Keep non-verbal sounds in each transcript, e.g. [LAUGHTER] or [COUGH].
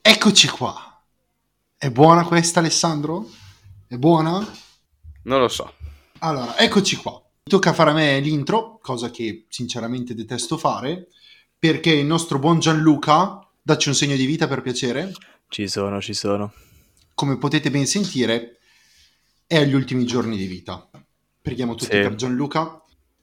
Eccoci qua. È buona questa, Alessandro? È buona? Non lo so. Allora, eccoci qua. Tocca fare a me l'intro, cosa che sinceramente detesto fare, perché il nostro buon Gianluca, dacci un segno di vita per piacere. Ci sono, ci sono. Come potete ben sentire, è agli ultimi giorni di vita. Preghiamo tutti Sì. per Gianluca,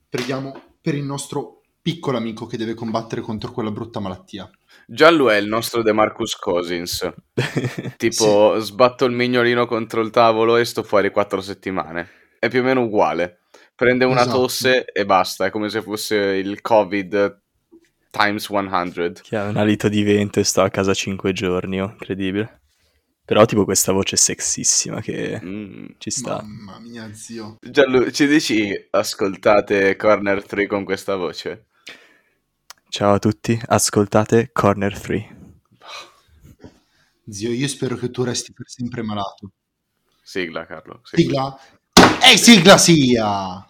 preghiamo per il nostro piccolo amico che deve combattere contro quella brutta malattia. Giallo è il nostro De Marcus Cousins. [LAUGHS] Tipo, sbatto il mignolino contro il tavolo e sto fuori quattro settimane. È più o meno uguale. Prende una Esatto. tosse e basta. È come se fosse il Covid times 100. Che ha un alito di vento e sto a casa 5 giorni, oh, incredibile. Però tipo questa voce sexissima che Mm. ci sta. Mamma mia, zio. Gianlu, ci dici ascoltate Corner 3 con questa voce? Ciao a tutti, ascoltate Corner 3. Zio, io spero che tu resti per sempre malato. Sigla, Carlo. sigla. Sigla? E sigla sia!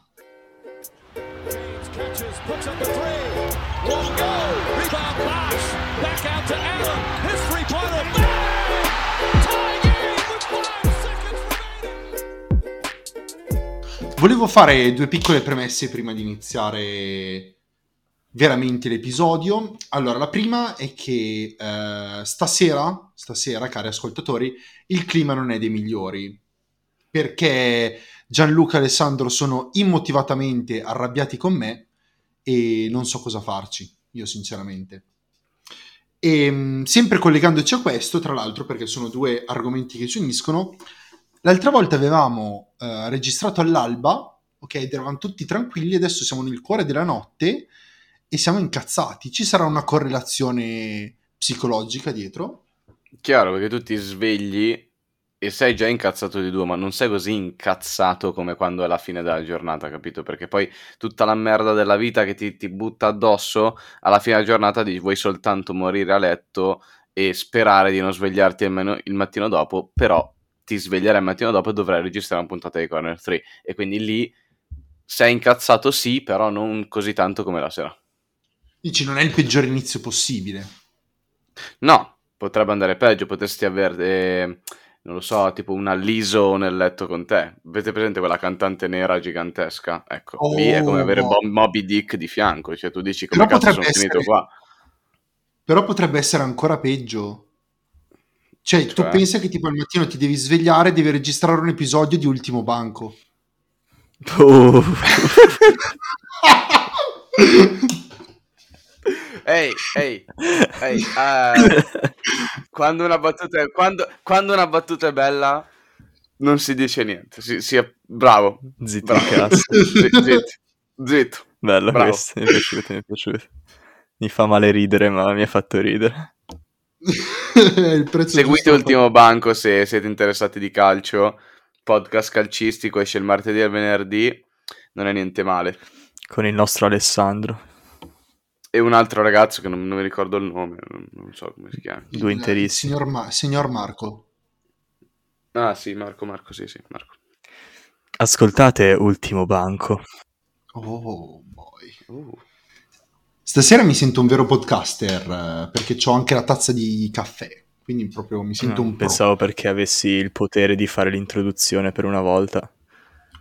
Volevo fare due piccole premesse prima di iniziare veramente l'episodio. Allora, la prima è che eh, stasera, stasera, cari ascoltatori, il clima non è dei migliori. Perché Gianluca e Alessandro sono immotivatamente arrabbiati con me e non so cosa farci, io sinceramente. E mh, sempre collegandoci a questo, tra l'altro, perché sono due argomenti che ci uniscono, l'altra volta avevamo eh, registrato all'alba, ok, eravamo tutti tranquilli, adesso siamo nel cuore della notte e siamo incazzati. Ci sarà una correlazione psicologica dietro? Chiaro, perché tu ti svegli e sei già incazzato di due, ma non sei così incazzato come quando è la fine della giornata, capito? Perché poi tutta la merda della vita che ti, ti butta addosso, alla fine della giornata di- vuoi soltanto morire a letto e sperare di non svegliarti almeno il mattino dopo, però ti sveglierai il mattino dopo e dovrai registrare una puntata di Corner 3. E quindi lì sei incazzato sì, però non così tanto come la sera. Dici, non è il peggior inizio possibile. No, potrebbe andare peggio, potresti avere, non lo so, tipo un alliso nel letto con te. Avete presente quella cantante nera gigantesca? Ecco, Oh, lì è come avere no. Bob- Moby Dick di fianco, cioè tu dici come Però cazzo sono potrebbe finito essere- qua? Però potrebbe essere ancora peggio. Cioè, tu Cioè? pensa che tipo al mattino ti devi svegliare e devi registrare un episodio di Ultimo Banco. Oh, [LAUGHS] [LAUGHS] Ehi, ehi, ehi, [LAUGHS] eh, quando, una battuta è, quando, quando una battuta è bella non si dice niente, si, si è bravo, Zitti bravo. cazzo. [LAUGHS] Zitto, zitto, zitto. Bello Bravo. questo, mi è piaciuto, mi è piaciuto. Mi fa male ridere, ma mi ha fatto ridere. [LAUGHS] Seguite giusto- Ultimo Banco se siete interessati di calcio. Podcast calcistico esce il martedì e il venerdì. Non è niente male. Con il nostro Alessandro. E un altro ragazzo che non, non mi ricordo il nome, non, non so come si chiama. Due interissimi. Signor, Ma- signor Marco. Ah sì, Marco, Marco, sì, sì, Marco. Ascoltate Ultimo Banco. Oh, boy. Uh, Stasera mi sento un vero podcaster eh, perché ho anche la tazza di caffè. Quindi proprio mi sento No, un pro. pensavo perché avessi il potere di fare l'introduzione per una volta.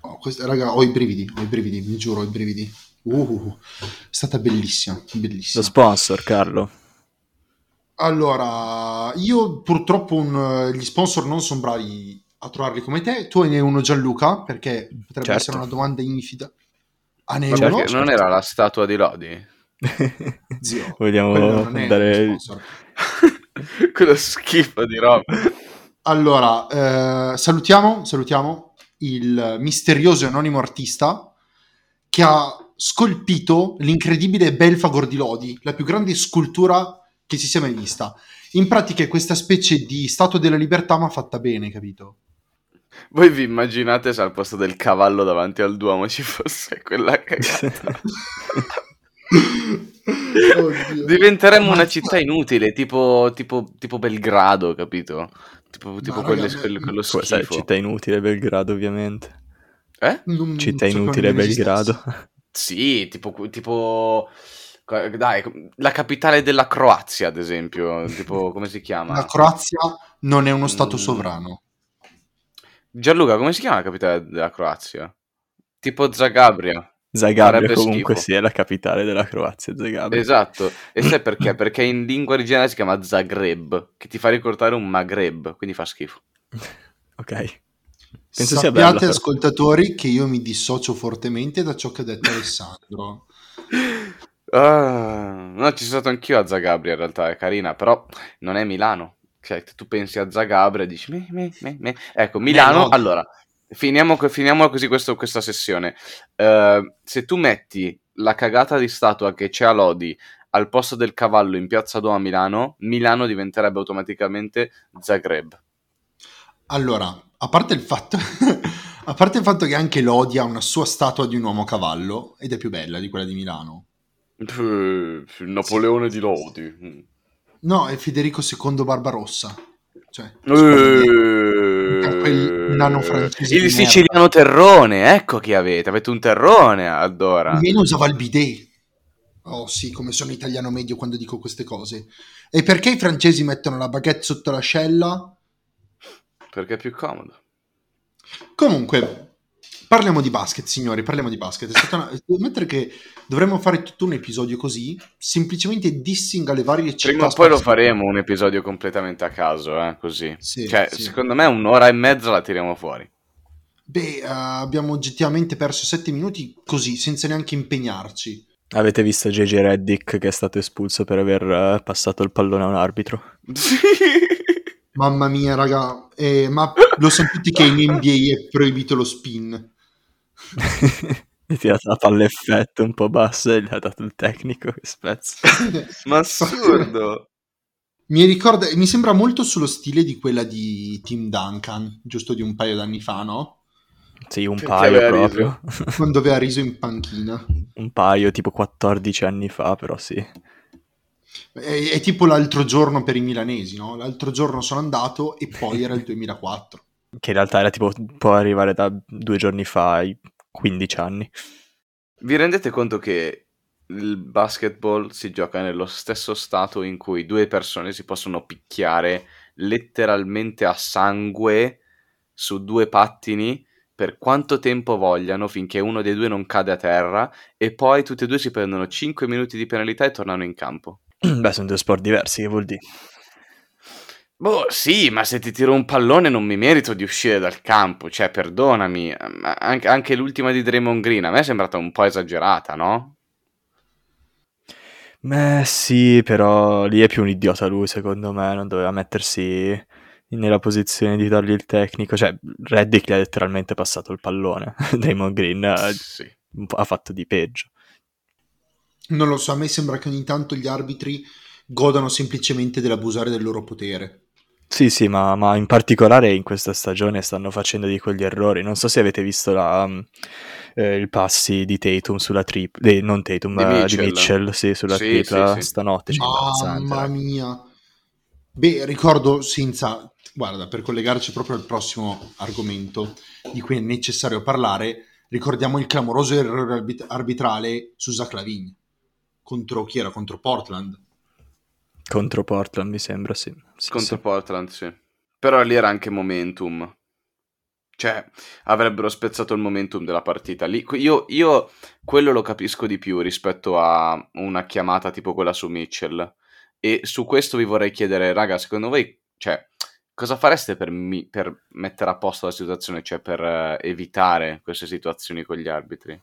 Oh, questa- raga, ho i brividi, ho i brividi, vi giuro, ho i brividi. Uh, è stata bellissima, Lo bellissima. sponsor, Carlo. Allora, io purtroppo un- gli sponsor non sono bravi a trovarli come te. Tu ne hai uno Gianluca, perché potrebbe Certo. essere una domanda infida. Ah, ne Certo, uno? perché non era la statua di Lodi? [LAUGHS] Zio, Vogliamo dare... [LAUGHS] Quello schifo di roba. Allora, eh, salutiamo, salutiamo il misterioso e anonimo artista che ha scolpito l'incredibile Belfagor di Lodi, la più grande scultura che si sia mai vista. In pratica è questa specie di Statua della Libertà ma fatta bene, capito? Voi vi immaginate se al posto del cavallo davanti al Duomo ci fosse quella cagata? Oddio. Diventeremmo una città inutile, tipo, tipo, tipo Belgrado, capito? Tipo, tipo raga, quelle, quelle- quello schifo. città inutile Belgrado, ovviamente. Eh? Non Città sapevo inutile nemmeno Belgrado. Sì, tipo, tipo Dai, la capitale della Croazia, ad esempio, tipo, [LAUGHS] come si chiama? La Croazia non è uno stato Mm. sovrano. Gianluca, come si chiama la capitale della Croazia? Tipo Zagabria. Zagabria comunque schifo. sì, è la capitale della Croazia, Zagabria. Esatto, e sai [LAUGHS] perché? Perché in lingua originale si chiama Zagreb, che ti fa ricordare un Maghreb, quindi fa schifo. Ok. Penso Sappiate, bella, ascoltatori, che io mi dissocio fortemente da ciò che ha detto Alessandro. [LAUGHS] Ah, no, ci sono stato anch'io a Zagabria in realtà, è carina, però non è Milano. Cioè, tu pensi a Zagabria e dici, me, me, me, me. Ecco, Milano, no. allora, finiamo, finiamo così questo- questa sessione. Eh, se tu metti la cagata di statua che c'è a Lodi al posto del cavallo in Piazza Duomo a Milano, Milano diventerebbe automaticamente Zagreb. Allora, a parte il fatto, [LAUGHS] a parte il fatto che anche Lodi ha una sua statua di un uomo cavallo ed è più bella di quella di Milano. Il Napoleone di Lodi. No, è Federico II Barbarossa. Cioè, Eh, quel nano francese il siciliano terrone, ecco chi avete, avete un terrone allora. Almeno usava il bidet. Oh sì, come sono italiano medio quando dico queste cose. E perché i francesi mettono la baguette sotto l'ascella? Perché è più comodo. Comunque, parliamo di basket, signori, parliamo di basket. È stata una... [LAUGHS] Devo ammettere che dovremmo fare tutto un episodio così, semplicemente dissing alle varie città. Prima o poi lo faremo un episodio completamente a caso, eh, così. Sì, cioè, sì. secondo me un'ora e mezza la tiriamo fuori. Beh, eh, abbiamo oggettivamente perso sette minuti così, senza neanche impegnarci. Avete visto JJ Reddick che è stato espulso per aver eh, passato il pallone a un arbitro? [LAUGHS] [LAUGHS] Mamma mia, raga, eh, ma lo sanno tutti che in NBA è proibito lo spin. [LAUGHS] Gli ha tirato la palla effetto un po' bassa e gli ha dato il tecnico che spezza. [LAUGHS] Ma assurdo. Mi ricorda, mi sembra molto sullo stile di quella di Tim Duncan, giusto di un paio d'anni fa, no? Sì, un Che paio proprio. Quando aveva riso in panchina. un paio, tipo 14 anni fa, però sì. È, è tipo l'altro giorno per i milanesi, no? L'altro giorno sono andato e poi era il [LAUGHS] 2004. Che in realtà era tipo, può arrivare da due giorni fa ai 15 anni. Vi rendete conto che il basketball si gioca nello stesso stato in cui due persone si possono picchiare letteralmente a sangue su due pattini per quanto tempo vogliano finché uno dei due non cade a terra e poi tutti e due si prendono 5 minuti di penalità e tornano in campo. [CLEARS THROAT] Beh, sono due sport diversi, che vuol dire? Boh, sì, ma se ti tiro un pallone non mi merito di uscire dal campo, cioè, perdonami. ma Anche, anche l'ultima di Draymond Green a me è sembrata un po' esagerata, no? Beh, sì, però lì è più un idiota lui, secondo me, non doveva mettersi nella posizione di dargli il tecnico. Cioè, Reddick gli ha letteralmente passato il pallone. [LAUGHS] Draymond Green eh, Sì. ha fatto di peggio. Non lo so, a me sembra che ogni tanto gli arbitri godano semplicemente dell'abusare del loro potere. Sì, sì, ma, ma in particolare in questa stagione stanno facendo di quegli errori. Non so se avete visto la, um, eh, il passi di Tatum sulla tripla, non Tatum, Di eh, di Mitchell. Mitchell, sì, sulla Sì, tripla sì, sì. stanotte. Mamma mia. Beh, ricordo senza... Guarda, per collegarci proprio al prossimo argomento di cui è necessario parlare, ricordiamo il clamoroso errore arbit- arbitrale su Zach Lavin. Contro chi era? Contro Portland. Contro Portland, mi sembra, sì. Sì, Contro sì. Portland, sì. Però lì era anche momentum. Cioè, avrebbero spezzato il momentum della partita. Lì, io, io quello lo capisco di più rispetto a una chiamata tipo quella su Mitchell. E su questo vi vorrei chiedere, raga, secondo voi, cioè, cosa fareste per, mi- per mettere a posto la situazione, cioè per eh, evitare queste situazioni con gli arbitri?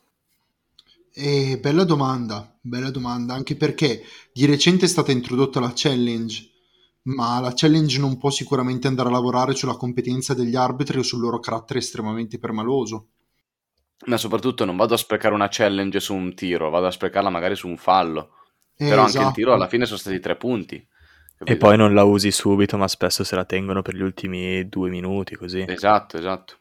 E bella domanda, bella domanda, anche perché di recente è stata introdotta la challenge, ma la challenge non può sicuramente andare a lavorare sulla competenza degli arbitri o sul loro carattere estremamente permaloso. Ma soprattutto non vado a sprecare una challenge su un tiro, vado a sprecarla magari su un fallo. Eh, Però anche il esatto. tiro alla fine sono stati tre punti. E capito? poi non la usi subito, ma spesso se la tengono per gli ultimi due minuti, così. Esatto, esatto.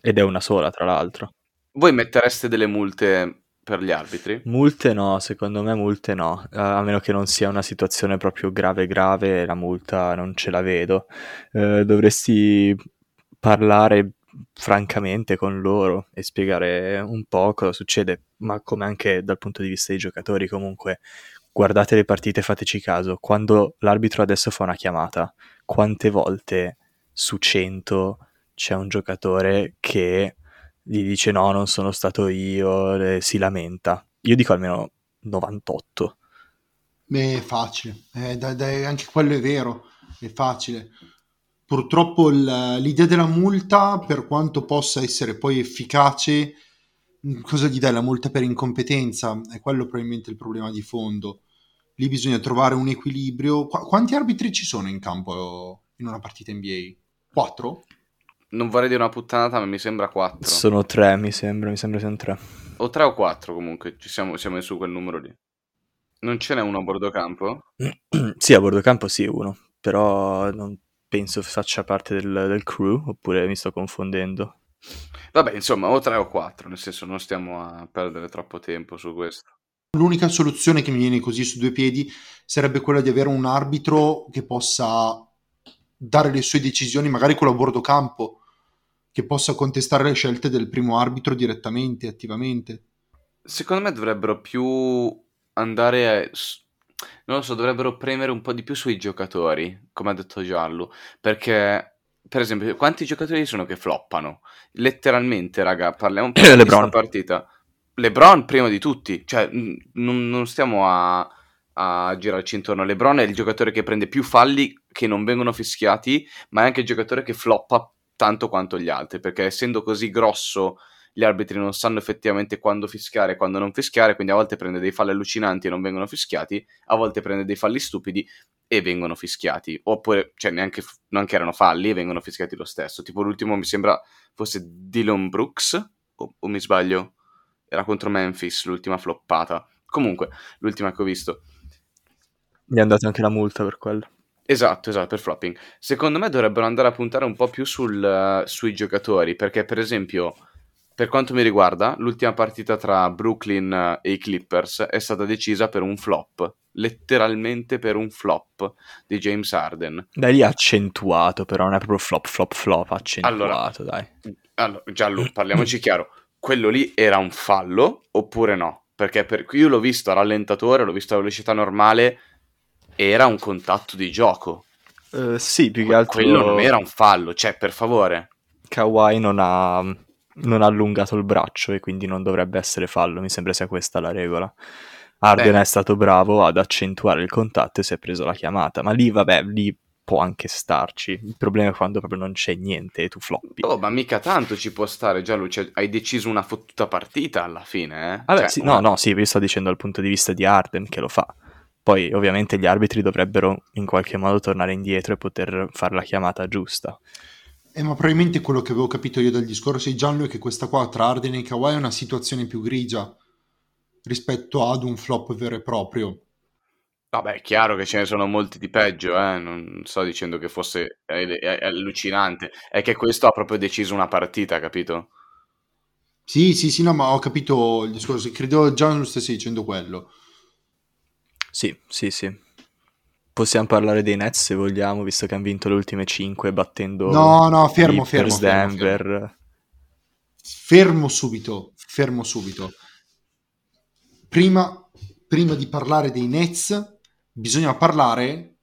Ed è una sola, tra l'altro. Voi mettereste delle multe per gli arbitri? Multe no, secondo me multe no, Eh, a meno che non sia una situazione proprio grave grave, la multa non ce la vedo. Eh, dovresti parlare francamente con loro e spiegare un po' cosa succede, ma come anche dal punto di vista dei giocatori comunque guardate le partite fateci caso, quando l'arbitro adesso fa una chiamata, quante volte su 100 c'è un giocatore che gli dice no, non sono stato io, e si lamenta. Io dico almeno 98. Beh, è facile, Eh, dai, dai, anche quello è vero, è facile. Purtroppo il- l'idea della multa, per quanto possa essere poi efficace, mh, cosa gli dai la multa per incompetenza? È quello probabilmente il problema di fondo. Lì bisogna trovare un equilibrio. Qua- quanti arbitri ci sono in campo in una partita NBA? Quattro? Non vorrei dire una puttanata, ma mi sembra 4. Sono tre, mi sembra, mi sembra siano tre. O 3 o 4 comunque, ci siamo, siamo su quel numero lì. Non ce n'è uno a bordo campo? [CLEARS THROAT] sì, a bordo campo sì, uno, però non penso faccia parte del, del crew, oppure mi sto confondendo. Vabbè, insomma, o 3 o 4, nel senso non stiamo a perdere troppo tempo su questo. L'unica soluzione che mi viene così su due piedi sarebbe quella di avere un arbitro che possa dare le sue decisioni, magari quello a bordo campo, che possa contestare le scelte del primo arbitro direttamente, attivamente. Secondo me dovrebbero più andare a... Non lo so, dovrebbero premere un po' di più sui giocatori, come ha detto Giallo, perché, per esempio, quanti giocatori sono che floppano? Letteralmente, raga, parliamo un po' [COUGHS] di LeBron. questa partita. LeBron prima di tutti, cioè n- non, non stiamo a, a girarci intorno. LeBron è il giocatore che prende più falli che non vengono fischiati, ma è anche il giocatore che floppa tanto quanto gli altri, perché essendo così grosso gli arbitri non sanno effettivamente quando fischiare e quando non fischiare, quindi a volte prende dei falli allucinanti e non vengono fischiati, a volte prende dei falli stupidi e vengono fischiati, oppure, cioè, neanche, neanche erano falli e vengono fischiati lo stesso. Tipo l'ultimo mi sembra fosse Dylan Brooks, o, o mi sbaglio? Era contro Memphis, l'ultima floppata. Comunque, l'ultima che ho visto. Mi è andata anche la multa per quello. Esatto, esatto, per flopping. Secondo me dovrebbero andare a puntare un po' più sul, eh, sui giocatori, perché per esempio, per quanto mi riguarda, l'ultima partita tra Brooklyn e i Clippers è stata decisa per un flop, letteralmente per un flop di James Harden. Dai, lì accentuato, però non è proprio flop, flop, flop, accentuato, Allora, dai. Allora, Giallo, parliamoci chiaro, quello lì era un fallo oppure no? Perché per, io l'ho visto a rallentatore, l'ho visto a velocità normale, era un contatto di gioco. Eh, sì, più che altro Quello non era un fallo, cioè, per favore. Kawhi non ha, non ha allungato il braccio e quindi non dovrebbe essere fallo, mi sembra sia questa la regola. Arden Beh. è stato bravo ad accentuare il contatto e si è preso la chiamata, ma lì, vabbè, lì può anche starci. Il problema è quando proprio non c'è niente e tu floppi. Oh, ma mica tanto ci può stare, Giallo, cioè, hai deciso una fottuta partita alla fine, eh? Vabbè, Cioè, sì, una- no, no, sì, vi sto dicendo dal punto di vista di Arden che lo fa. Poi, ovviamente, gli arbitri dovrebbero in qualche modo tornare indietro e poter fare la chiamata giusta. Eh, ma probabilmente quello che avevo capito io dal discorso di Gianlu è che questa qua tra Arden e Kawhi è una situazione più grigia rispetto ad un flop vero e proprio. Vabbè, è chiaro che ce ne sono molti di peggio, eh? Non sto dicendo che fosse è- è- è allucinante, è che questo ha proprio deciso una partita, capito? Sì, sì, sì, no, ma ho capito il discorso. Credo Gianlu stesse dicendo quello. Sì, sì, sì. Possiamo parlare dei Nets se vogliamo, visto che hanno vinto le ultime 5 battendo No, no, fermo, Clippers, fermo, fermo, Denver. Fermo subito, fermo subito. Prima, prima di parlare dei Nets, bisogna parlare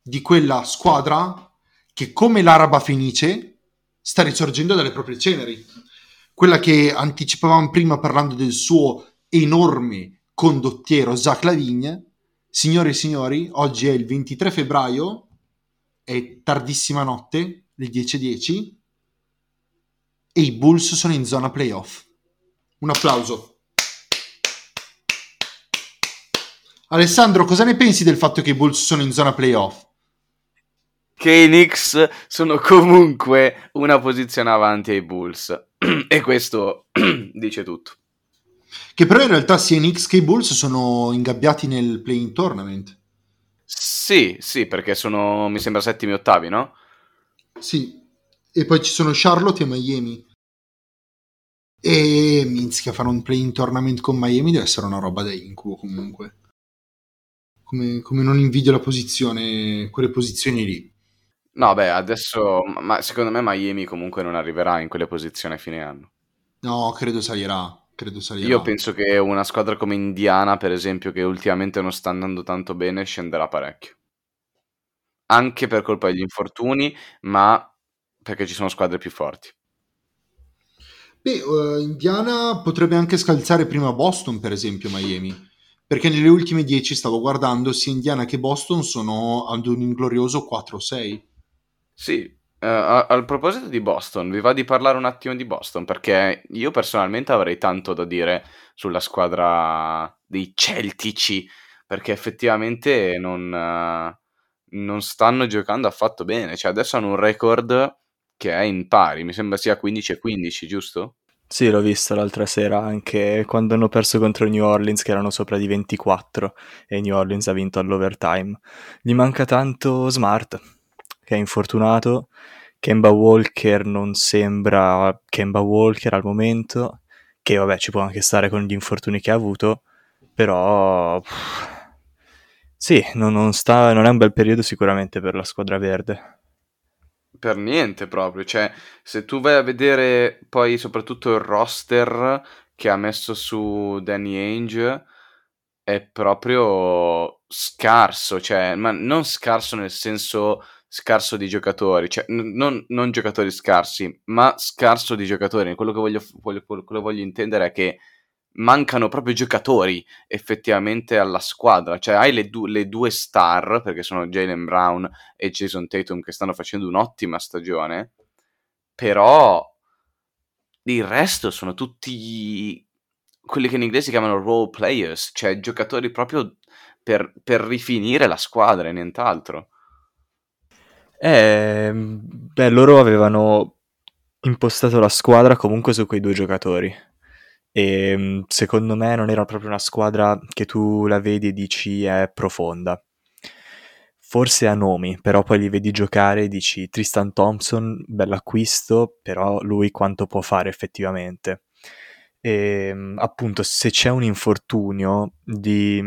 di quella squadra che, come l'Araba Fenice, sta risorgendo dalle proprie ceneri. Quella che anticipavamo prima parlando del suo enorme condottiero Zach Lavigne. Signore e signori, oggi è il 23 febbraio, è tardissima notte, le 10.10, e i Bulls sono in zona playoff. Un applauso. Alessandro, cosa ne pensi del fatto che i Bulls sono in zona playoff? Che i Knicks sono comunque una posizione avanti ai Bulls. [CLEARS THROAT] e questo [CLEARS THROAT] dice tutto. Che però in realtà sia Knicks che i Bulls sono ingabbiati nel play-in tournament. Sì, sì, perché sono, mi sembra, settimi e ottavi, no? Sì. E poi ci sono Charlotte e Miami. E Minzia fare un play-in tournament con Miami deve essere una roba da incubo comunque. Come, come non invidio la posizione, quelle posizioni lì. No, beh, adesso, ma secondo me Miami comunque non arriverà in quelle posizioni a fine anno. No, credo salirà. Credo salirà. Io penso che una squadra come Indiana, per esempio, che ultimamente non sta andando tanto bene, scenderà parecchio. Anche per colpa degli infortuni, ma perché ci sono squadre più forti. Beh, eh, Indiana potrebbe anche scalzare prima Boston, per esempio, Miami. Perché nelle ultime 10 stavo guardando, sia Indiana che Boston sono ad un inglorioso 4-6. Sì, eh, a- al proposito di Boston, vi va di parlare un attimo di Boston? Perché io personalmente avrei tanto da dire sulla squadra dei Celtici, perché effettivamente non, eh, non stanno giocando affatto bene. Cioè, adesso hanno un record che è in pari, mi sembra sia 15 e 15, giusto? Sì, l'ho visto l'altra sera anche quando hanno perso contro New Orleans che erano sopra di 24 e New Orleans ha vinto all'overtime. Gli manca tanto Smart, che è infortunato. Kemba Walker non sembra Kemba Walker al momento, che vabbè ci può anche stare con gli infortuni che ha avuto, però pff, sì, non, non sta, non è un bel periodo sicuramente per la squadra verde. Per niente proprio, cioè se tu vai a vedere poi soprattutto il roster che ha messo su Danny Ainge è proprio scarso, cioè, ma non scarso nel senso scarso di giocatori, cioè n- non, non giocatori scarsi, ma scarso di giocatori. Quello che voglio, voglio- quello voglio intendere è che mancano proprio giocatori effettivamente alla squadra, cioè hai le, du- le due star, perché sono Jalen Brown e Jason Tatum che stanno facendo un'ottima stagione, però il resto sono tutti quelli che in inglese si chiamano role players, cioè giocatori proprio per, per rifinire la squadra e nient'altro. Eh, beh, loro avevano impostato la squadra comunque su quei due giocatori. E mm, secondo me non era proprio una squadra che tu la vedi e dici è profonda. Forse a nomi, però poi li vedi giocare e dici Tristan Thompson, bell'acquisto, però lui quanto può fare effettivamente. E mm, appunto, se c'è un infortunio, di,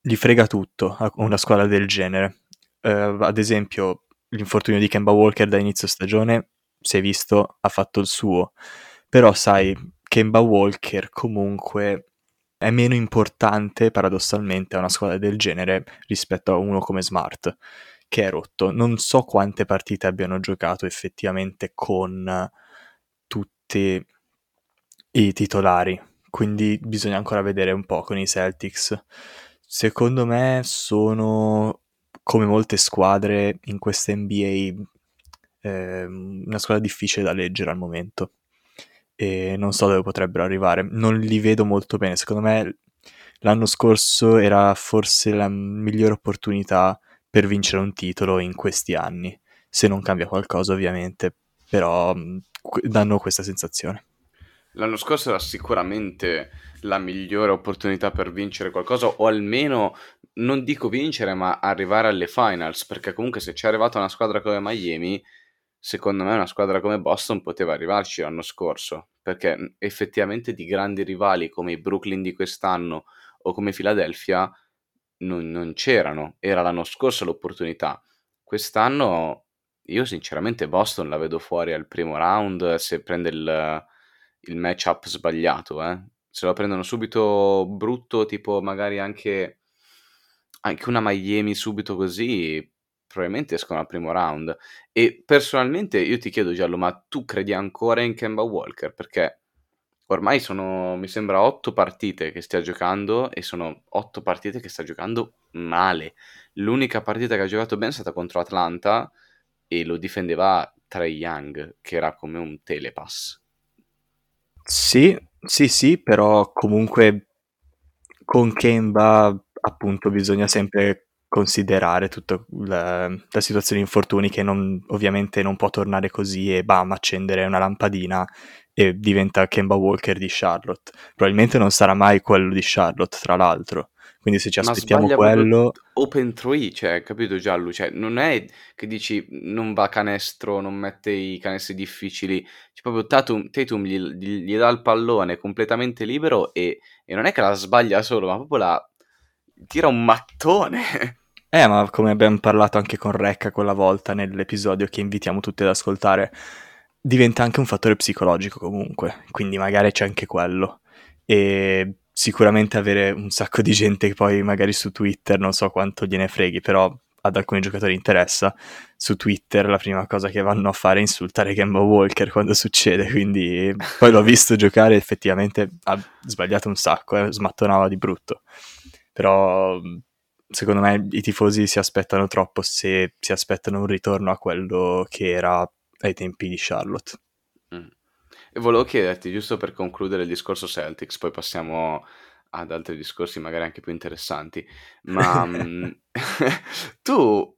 gli frega tutto a una squadra del genere. Eh, ad esempio, l'infortunio di Kemba Walker da inizio stagione, si è visto, ha fatto il suo. Però sai, Kemba Walker comunque è meno importante paradossalmente a una squadra del genere rispetto a uno come Smart, che è rotto. Non so quante partite abbiano giocato effettivamente con tutti i titolari, quindi bisogna ancora vedere un po' con i Celtics. Secondo me sono, come molte squadre in questa NBA, ehm, una squadra difficile da leggere al momento e non so dove potrebbero arrivare. Non li vedo molto bene. Secondo me l'anno scorso era forse la migliore opportunità per vincere un titolo in questi anni, se non cambia qualcosa ovviamente, però que- danno questa sensazione. L'anno scorso era sicuramente la migliore opportunità per vincere qualcosa, o almeno non dico vincere, ma arrivare alle finals, perché comunque se c'è arrivata una squadra come Miami, secondo me una squadra come Boston poteva arrivarci l'anno scorso, perché mh, effettivamente di grandi rivali come i Brooklyn di quest'anno o come Philadelphia non, non c'erano, era l'anno scorso l'opportunità. Quest'anno io sinceramente Boston la vedo fuori al primo round se prende il, il matchup sbagliato, eh. Se lo prendono subito brutto, tipo magari anche, anche una Miami subito così, probabilmente escono al primo round. E personalmente io ti chiedo Giallo, ma tu credi ancora in Kemba Walker? Perché ormai sono, mi sembra, otto partite che stia giocando e sono otto partite che sta giocando male. L'unica partita che ha giocato bene è stata contro Atlanta e lo difendeva Trey Young, che era come un telepass. Sì, sì, sì, però comunque con Kemba appunto bisogna sempre considerare tutta la, la situazione di infortuni che non, ovviamente non può tornare così e bam, accendere una lampadina e diventa Kemba Walker di Charlotte. Probabilmente non sarà mai quello di Charlotte, tra l'altro. Quindi se ci aspettiamo quello... open three, cioè, capito Giallo? Cioè, non è che dici non va canestro, non mette i canestri difficili, cioè, proprio Tatum, Tatum gli, gli- gli dà il pallone completamente libero e, e non è che la sbaglia solo, ma proprio la tira un mattone. [LAUGHS] Eh, ma come abbiamo parlato anche con Recca quella volta nell'episodio che invitiamo tutti ad ascoltare, diventa anche un fattore psicologico comunque, quindi magari c'è anche quello. E sicuramente avere un sacco di gente che poi magari su Twitter, non so quanto gliene freghi, però ad alcuni giocatori interessa, su Twitter la prima cosa che vanno a fare è insultare Kemba Walker quando succede, quindi poi l'ho visto giocare effettivamente ha sbagliato un sacco, eh, smattonava di brutto, però secondo me i tifosi si aspettano troppo se si aspettano un ritorno a quello che era ai tempi di Charlotte. Mm. E volevo chiederti, giusto per concludere il discorso Celtics, poi passiamo ad altri discorsi magari anche più interessanti, ma [LAUGHS] [LAUGHS] tu,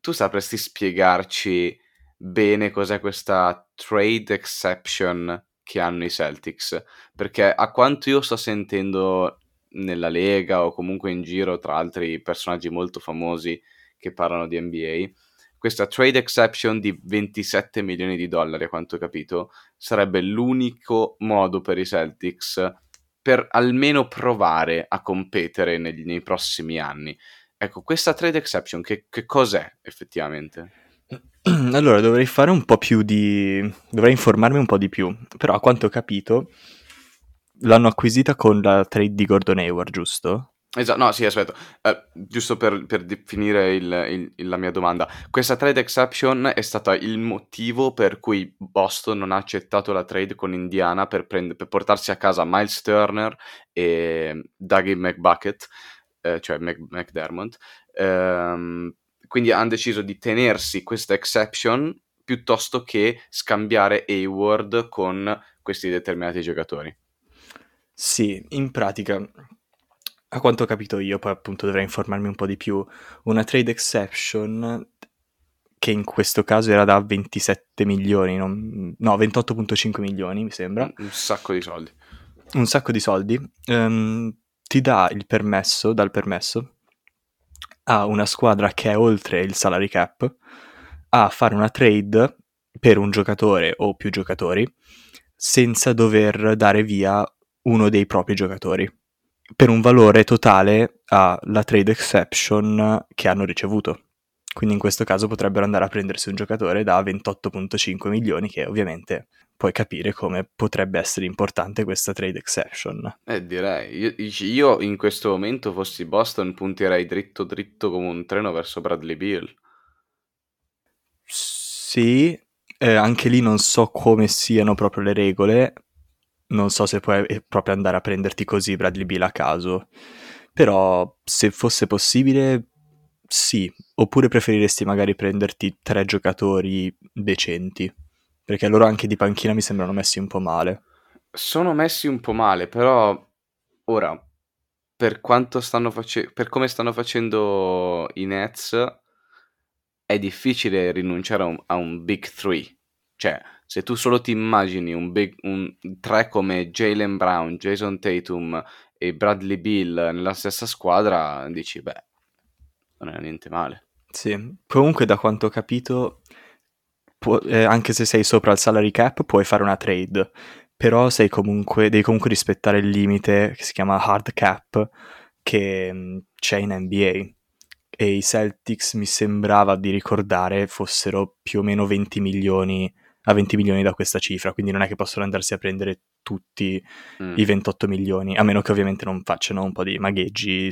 tu sapresti spiegarci bene cos'è questa trade exception che hanno i Celtics? Perché a quanto io sto sentendo nella Lega o comunque in giro tra altri personaggi molto famosi che parlano di NBA, questa trade exception di 27 milioni di dollari, a quanto ho capito, sarebbe l'unico modo per i Celtics per almeno provare a competere negli, nei prossimi anni. Ecco, questa trade exception che, che cos'è effettivamente? Allora, dovrei fare un po' più di... dovrei informarmi un po' di più, però a quanto ho capito l'hanno acquisita con la trade di Gordon Hayward, giusto? Esatto, no, sì, aspetta, eh, giusto per, per definire il, il, la mia domanda. Questa trade exception è stata il motivo per cui Boston non ha accettato la trade con Indiana per, prend- per portarsi a casa Miles Turner e Dougie McBucket, eh, cioè Mc- McDermott. Ehm, quindi hanno deciso di tenersi questa exception piuttosto che scambiare Hayward con questi determinati giocatori. Sì, in pratica a quanto ho capito io, poi appunto dovrei informarmi un po' di più, una trade exception che in questo caso era da 27 milioni, non, no 28.5 milioni mi sembra. Un sacco di soldi. Un sacco di soldi. Um, ti dà il permesso, dal permesso a una squadra che è oltre il salary cap a fare una trade per un giocatore o più giocatori senza dover dare via uno dei propri giocatori per un valore totale alla trade exception che hanno ricevuto. Quindi in questo caso potrebbero andare a prendersi un giocatore da 28.5 milioni, che ovviamente puoi capire come potrebbe essere importante questa trade exception. Eh, direi. Io, io in questo momento fossi Boston punterei dritto dritto come un treno verso Bradley Beal. Sì, eh, anche lì non so come siano proprio le regole, non so se puoi eh, proprio andare a prenderti così Bradley Beal a caso, però se fosse possibile sì, oppure preferiresti magari prenderti tre giocatori decenti, perché loro anche di panchina mi sembrano messi un po' male. Sono messi un po' male, però ora per quanto stanno facendo per come stanno facendo i Nets è difficile rinunciare a un, a un big three. Cioè, se tu solo ti immagini un, big, un tre come Jalen Brown, Jason Tatum e Bradley Bill nella stessa squadra, dici, beh, non è niente male. Sì, comunque da quanto ho capito, può, eh, anche se sei sopra il salary cap, puoi fare una trade, però comunque, devi comunque rispettare il limite che si chiama hard cap che mh, c'è in NBA. E i Celtics mi sembrava di ricordare fossero più o meno 20 milioni a 20 milioni da questa cifra, quindi non è che possono andarsi a prendere tutti mm. i 28 milioni, a meno che ovviamente non facciano un po' di magheggi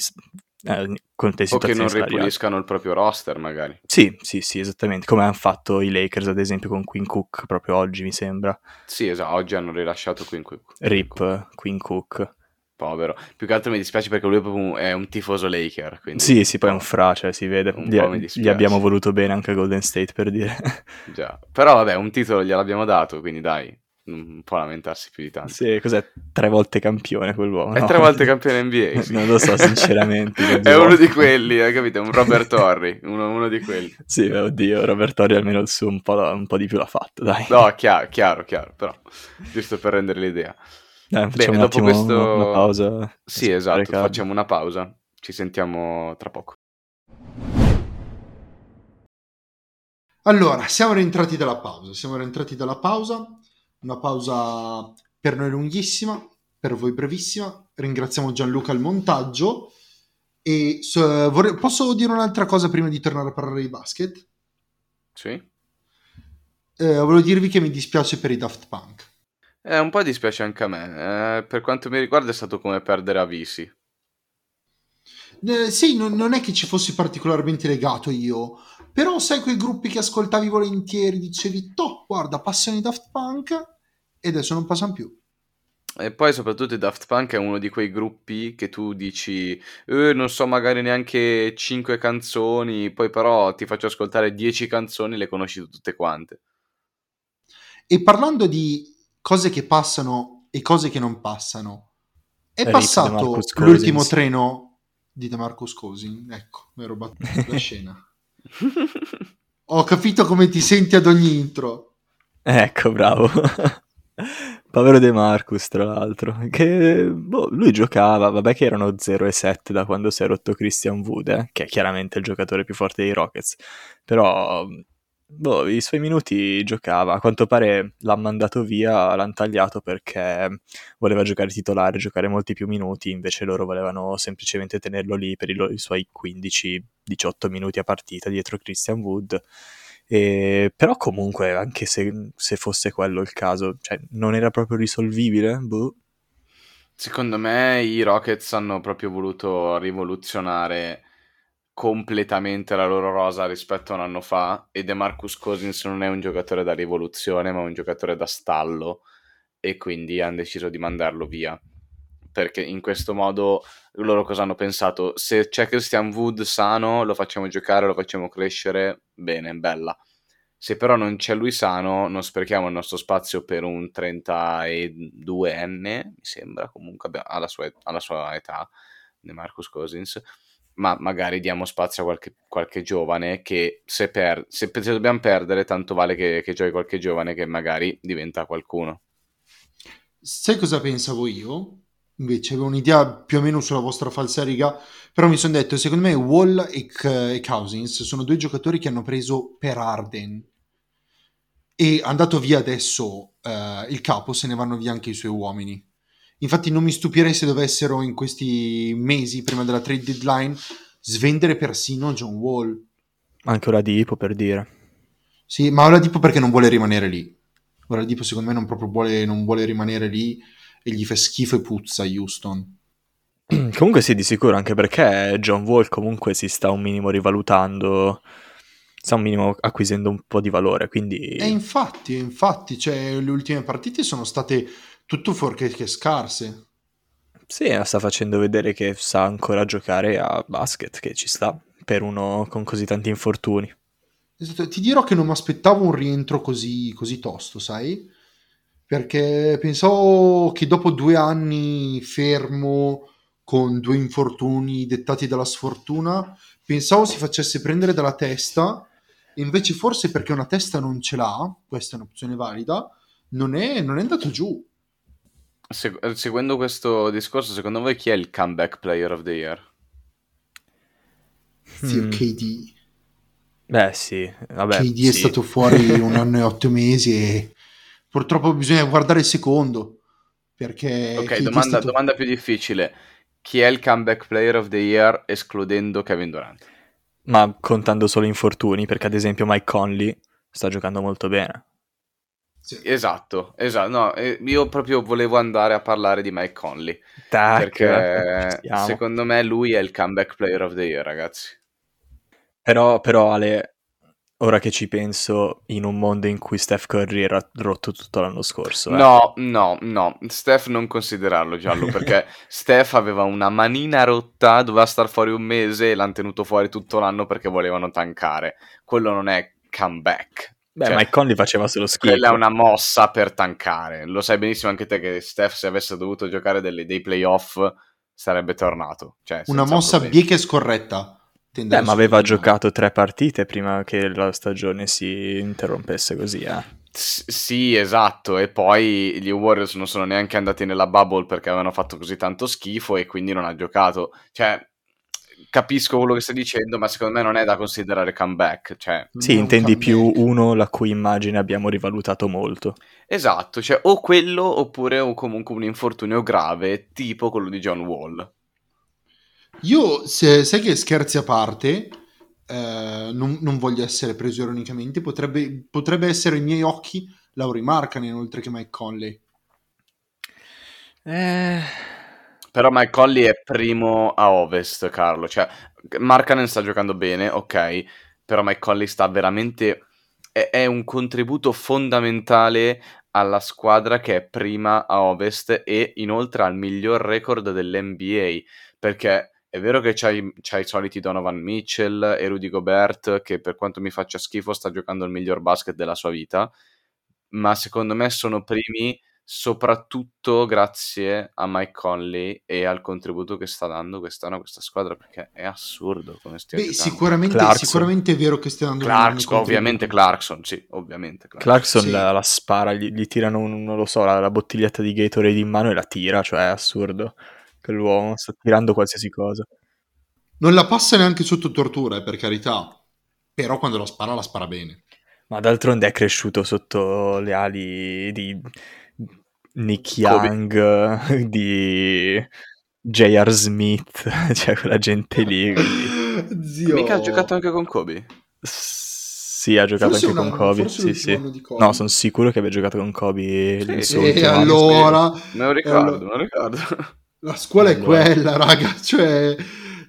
eh, con le O che non salariali. ripuliscano il proprio roster, magari. Sì, sì, sì, esattamente, come hanno fatto i Lakers ad esempio con Queen Cook proprio oggi mi sembra. Sì, esatto, oggi hanno rilasciato Queen Cook. Rip Queen Cook. Povero. Più che altro mi dispiace perché lui è un, è un tifoso Laker. Quindi Sì, sì, poi è un fra, cioè si vede. Un Gli, gli abbiamo voluto bene anche a Golden State per dire. [LAUGHS] Già. Però vabbè, un titolo gliel'abbiamo dato, quindi dai, non può lamentarsi più di tanto. sì, cos'è? Tre volte campione quell'uomo. È no? tre volte [LAUGHS] campione NBA. sì. Non lo so, sinceramente. [LAUGHS] è uno di quelli, hai capito? Un Robert Torrey, uno, uno di quelli. Sì, oddio, Robert Torri almeno il suo un po', un po' di più l'ha fatto, dai. No, chiaro, chiaro, chiaro, però giusto per rendere l'idea. Dai, facciamo Bene, un dopo questo- una pausa. Sì, esatto, Riccardo. facciamo una pausa. Ci sentiamo tra poco. Allora, siamo rientrati dalla pausa, siamo rientrati dalla pausa, una pausa per noi lunghissima, per voi brevissima. Ringraziamo Gianluca al montaggio e so- vorrei- posso dire un'altra cosa prima di tornare a parlare di basket? Sì? Eh, volevo dirvi che mi dispiace per i Daft Punk. Eh, un po' dispiace anche a me. Eh, per quanto mi riguarda è stato come perdere Avisi. Eh, sì, non, non è che ci fossi particolarmente legato io, però sai quei gruppi che ascoltavi volentieri, dicevi, toh, guarda, passano i Daft Punk e adesso non passano più. E poi soprattutto Daft Punk è uno di quei gruppi che tu dici, eh, non so magari neanche 5 canzoni, poi però ti faccio ascoltare 10 canzoni e le conosci tutte quante. E parlando di cose che passano e cose che non passano, è Rip passato l'ultimo treno di DeMarcus Cousins. Ecco, mi ero battuto la [LAUGHS] scena. Ho capito come ti senti ad ogni intro. Ecco, bravo. [LAUGHS] Povero De Marcus, tra l'altro, che boh, lui giocava, vabbè che erano 0 e 7 da quando si è rotto Christian Wood, eh, che è chiaramente il giocatore più forte dei Rockets, però boh, i suoi minuti giocava, a quanto pare l'ha mandato via, l'hanno tagliato perché voleva giocare titolare, giocare molti più minuti, invece loro volevano semplicemente tenerlo lì per i, lo- i suoi 15-18 minuti a partita dietro Christian Wood. E- però comunque, anche se, se fosse quello il caso, cioè, non era proprio risolvibile? Boh. Secondo me i Rockets hanno proprio voluto rivoluzionare completamente la loro rosa rispetto a un anno fa e DeMarcus Cousins non è un giocatore da rivoluzione ma un giocatore da stallo e quindi hanno deciso di mandarlo via perché in questo modo loro cosa hanno pensato? Se c'è Christian Wood sano lo facciamo giocare, lo facciamo crescere, bene, bella. Se però non c'è lui sano, non sprechiamo il nostro spazio per un 32enne, mi sembra, comunque alla sua, alla sua età, di Marcus Cousins, ma magari diamo spazio a qualche, qualche giovane che se, per, se, se dobbiamo perdere, tanto vale che, che giochi qualche giovane che magari diventa qualcuno. Sai cosa pensavo io? Invece avevo un'idea più o meno sulla vostra falsariga, però mi sono detto, secondo me Wall e, K- e Cousins sono due giocatori che hanno preso per Arden e andato via adesso eh, il capo, se ne vanno via anche i suoi uomini. Infatti non mi stupirei se dovessero in questi mesi, prima della trade deadline, svendere persino John Wall. Anche ora di Ipo per dire. Sì, ma ora tipo perché non vuole rimanere lì. Ora tipo secondo me non proprio vuole, non vuole rimanere lì e gli fa schifo e puzza Houston. [CLEARS THROAT] Comunque sì, di sicuro, anche perché John Wall comunque si sta un minimo rivalutando, sta un minimo acquisendo un po' di valore, quindi... E infatti, infatti, cioè, le ultime partite sono state tutto fuorché che scarse. Sì, sta facendo vedere che sa ancora giocare a basket, che ci sta, per uno con così tanti infortuni. Esatto, Ti dirò che non mi aspettavo un rientro così, così tosto, sai? Perché pensavo che dopo due anni fermo, con due infortuni dettati dalla sfortuna, pensavo si facesse prendere dalla testa, e invece forse perché una testa non ce l'ha, questa è un'opzione valida, non è, non è andato giù. Se- eh, seguendo questo discorso, secondo voi chi è il comeback player of the year? Zio Mm. KD. Beh sì, vabbè, KD è sì. stato fuori [LAUGHS] un anno e otto mesi e purtroppo bisogna guardare il secondo. Perché Ok, è domanda, stato- domanda più difficile. Chi è il comeback player of the year escludendo Kevin Durant? Ma contando solo infortuni, perché ad esempio Mike Conley sta giocando molto bene. Sì. Esatto, esatto. No, io proprio volevo andare a parlare di Mike Conley. Tac, perché [LAUGHS] secondo me lui è il comeback player of the year, ragazzi. Però, però Ale, ora che ci penso, in un mondo in cui Steph Curry era rotto tutto l'anno scorso, eh. No, no, no. Steph non considerarlo giallo perché [LAUGHS] Steph aveva una manina rotta, doveva star fuori un mese e l'hanno tenuto fuori tutto l'anno perché volevano tankare. Quello non è comeback. Beh, Cioè, Mike Conley faceva solo schifo. Quella è una mossa per tankare. Lo sai benissimo anche te che Steph, se avesse dovuto giocare delle- dei playoff, sarebbe tornato. Cioè, Una mossa problemi. bieca e scorretta. Beh, ma aveva giocato tre partite prima che la stagione si interrompesse così, eh. S- sì, esatto. E poi gli Warriors non sono neanche andati nella bubble perché avevano fatto così tanto schifo e quindi non ha giocato. Cioè, capisco quello che stai dicendo, ma secondo me non è da considerare comeback. Cioè, Sì, intendi più comeback. uno la cui immagine abbiamo rivalutato molto. esatto, cioè o quello oppure o comunque un infortunio grave, tipo quello di John Wall. Io, se, sai che scherzi a parte, eh, non, non voglio essere preso ironicamente, potrebbe, potrebbe essere ai miei occhi Lauri Markkanen oltre che Mike Conley. Eh, Però Mike Conley è primo a ovest, Carlo. Cioè, Markkanen sta giocando bene, ok, però Mike Conley sta veramente... È, è un contributo fondamentale alla squadra che è prima a ovest e inoltre ha il miglior record dell'NBA, perché è vero che c'hai, c'hai i soliti Donovan Mitchell e Rudy Gobert, che per quanto mi faccia schifo sta giocando il miglior basket della sua vita, ma secondo me sono primi soprattutto grazie a Mike Conley e al contributo che sta dando quest'anno a questa squadra perché è assurdo come stia Beh, sicuramente, sicuramente è vero che stia dando Clarkson, ovviamente Clarkson, sì, ovviamente Clarkson. Clarkson Sì. la, la spara, gli, gli tirano, un- non lo so, la, la bottiglietta di Gatorade in mano e la tira, cioè è assurdo. Quell'uomo sta tirando qualsiasi cosa. Non la passa neanche sotto tortura, eh, per carità. Però quando la spara, la spara bene. Ma d'altronde è cresciuto sotto le ali di Nick Kobe. Young, di J.R. Smith, [LAUGHS] cioè quella gente lì. quindi- [LAUGHS] Zio. Mica ha giocato anche con Kobe? Sì, ha giocato Forse anche con Kobe. forse Sì, sì. anno di Kobe. No, sono sicuro che abbia giocato con Kobe Sì, sì. E allora Me lo ricordo, allora- me lo ricordo. [LAUGHS] la scuola è Allora. quella, raga. Cioè,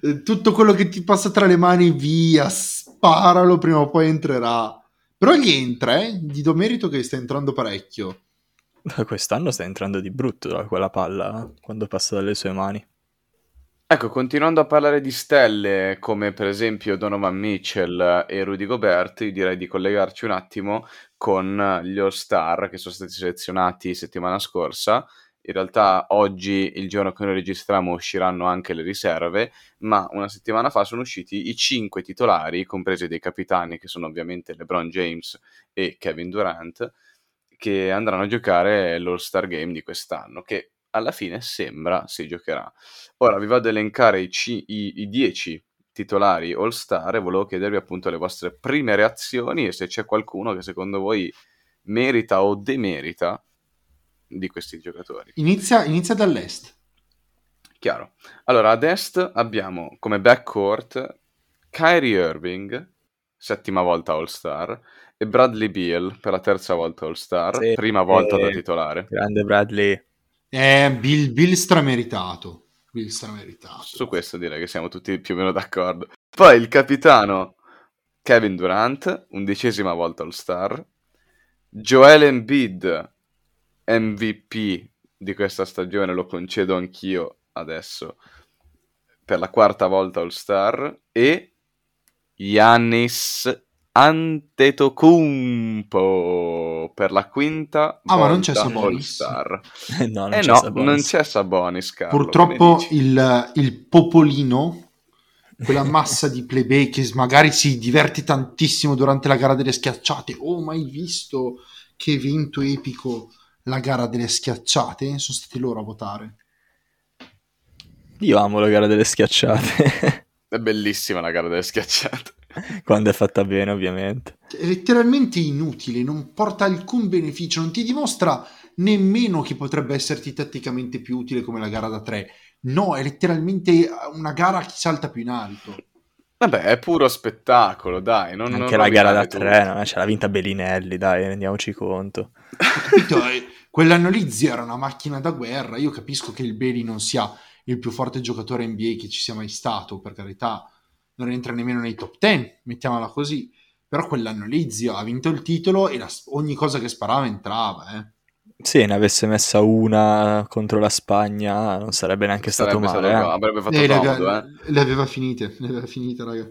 eh, tutto quello che ti passa tra le mani, via, sparalo, prima o poi entrerà. Però gli entra, eh? Gli do merito che sta entrando parecchio. [LAUGHS] Quest'anno sta entrando di brutto da quella palla quando passa dalle sue mani. Ecco, continuando a parlare di stelle come per esempio Donovan Mitchell e Rudy Gobert, io direi di collegarci un attimo con gli All-Star che sono stati selezionati settimana scorsa. In realtà oggi, il giorno che noi registriamo, usciranno anche le riserve, ma una settimana fa sono usciti i cinque titolari, compresi dei capitani che sono ovviamente LeBron James e Kevin Durant, che andranno a giocare l'All-Star Game di quest'anno, che alla fine sembra si giocherà. Ora vi vado ad elencare i, ci- i, i 10 titolari All Star e volevo chiedervi appunto le vostre prime reazioni e se c'è qualcuno che secondo voi merita o demerita di questi giocatori. Inizia, inizia dall'est. Chiaro. Allora, ad est abbiamo come backcourt Kyrie Irving, settima volta All Star, e Bradley Beal per la terza volta All Star, Sì. prima volta da Eh, titolare. Grande Bradley. Eh, Bill, Bill strameritato. Bill strameritato. Su questo direi che siamo tutti più o meno d'accordo. Poi il capitano Kevin Durant, undicesima volta All Star. Joel Embiid, MVP di questa stagione, lo concedo anch'io adesso, per la quarta volta All Star. E Giannis Antetokounmpo per la quinta Ah, ma non c'è Sabonis? Star. no, non eh c'è no, Sabonis. non c'è Sabonis, Carlo. Purtroppo il, il popolino, quella massa di plebei che magari si diverte tantissimo durante la gara delle schiacciate. Oh, mai visto che evento epico la gara delle schiacciate? Sono stati loro a votare. Io amo la gara delle schiacciate. È bellissima la gara delle schiacciate. [LAUGHS] Quando è fatta bene, ovviamente. È letteralmente inutile, non porta alcun beneficio, non ti dimostra nemmeno che potrebbe esserti tatticamente più utile come la gara da tre. No, è letteralmente una gara a chi salta più in alto. Vabbè, è puro spettacolo, dai. Non, Anche non la gara da rovinare tre, tutto. no? ce l'ha vinta Bellinelli, dai, rendiamoci conto. Capito? Eh, Quell'anno lì zio era una macchina da guerra. Io capisco che il Beli non sia il più forte giocatore NBA che ci sia mai stato, per carità, non entra nemmeno nei top 10, mettiamola così. Però quell'anno lì zio ha vinto il titolo e la- ogni cosa che sparava entrava. Eh. Se ne avesse messa una contro la Spagna, non sarebbe neanche stato Sarebbe male. stato- eh. avrebbe fatto Eh, le, comodo, aveva, eh. le aveva finite, le aveva finite, raga.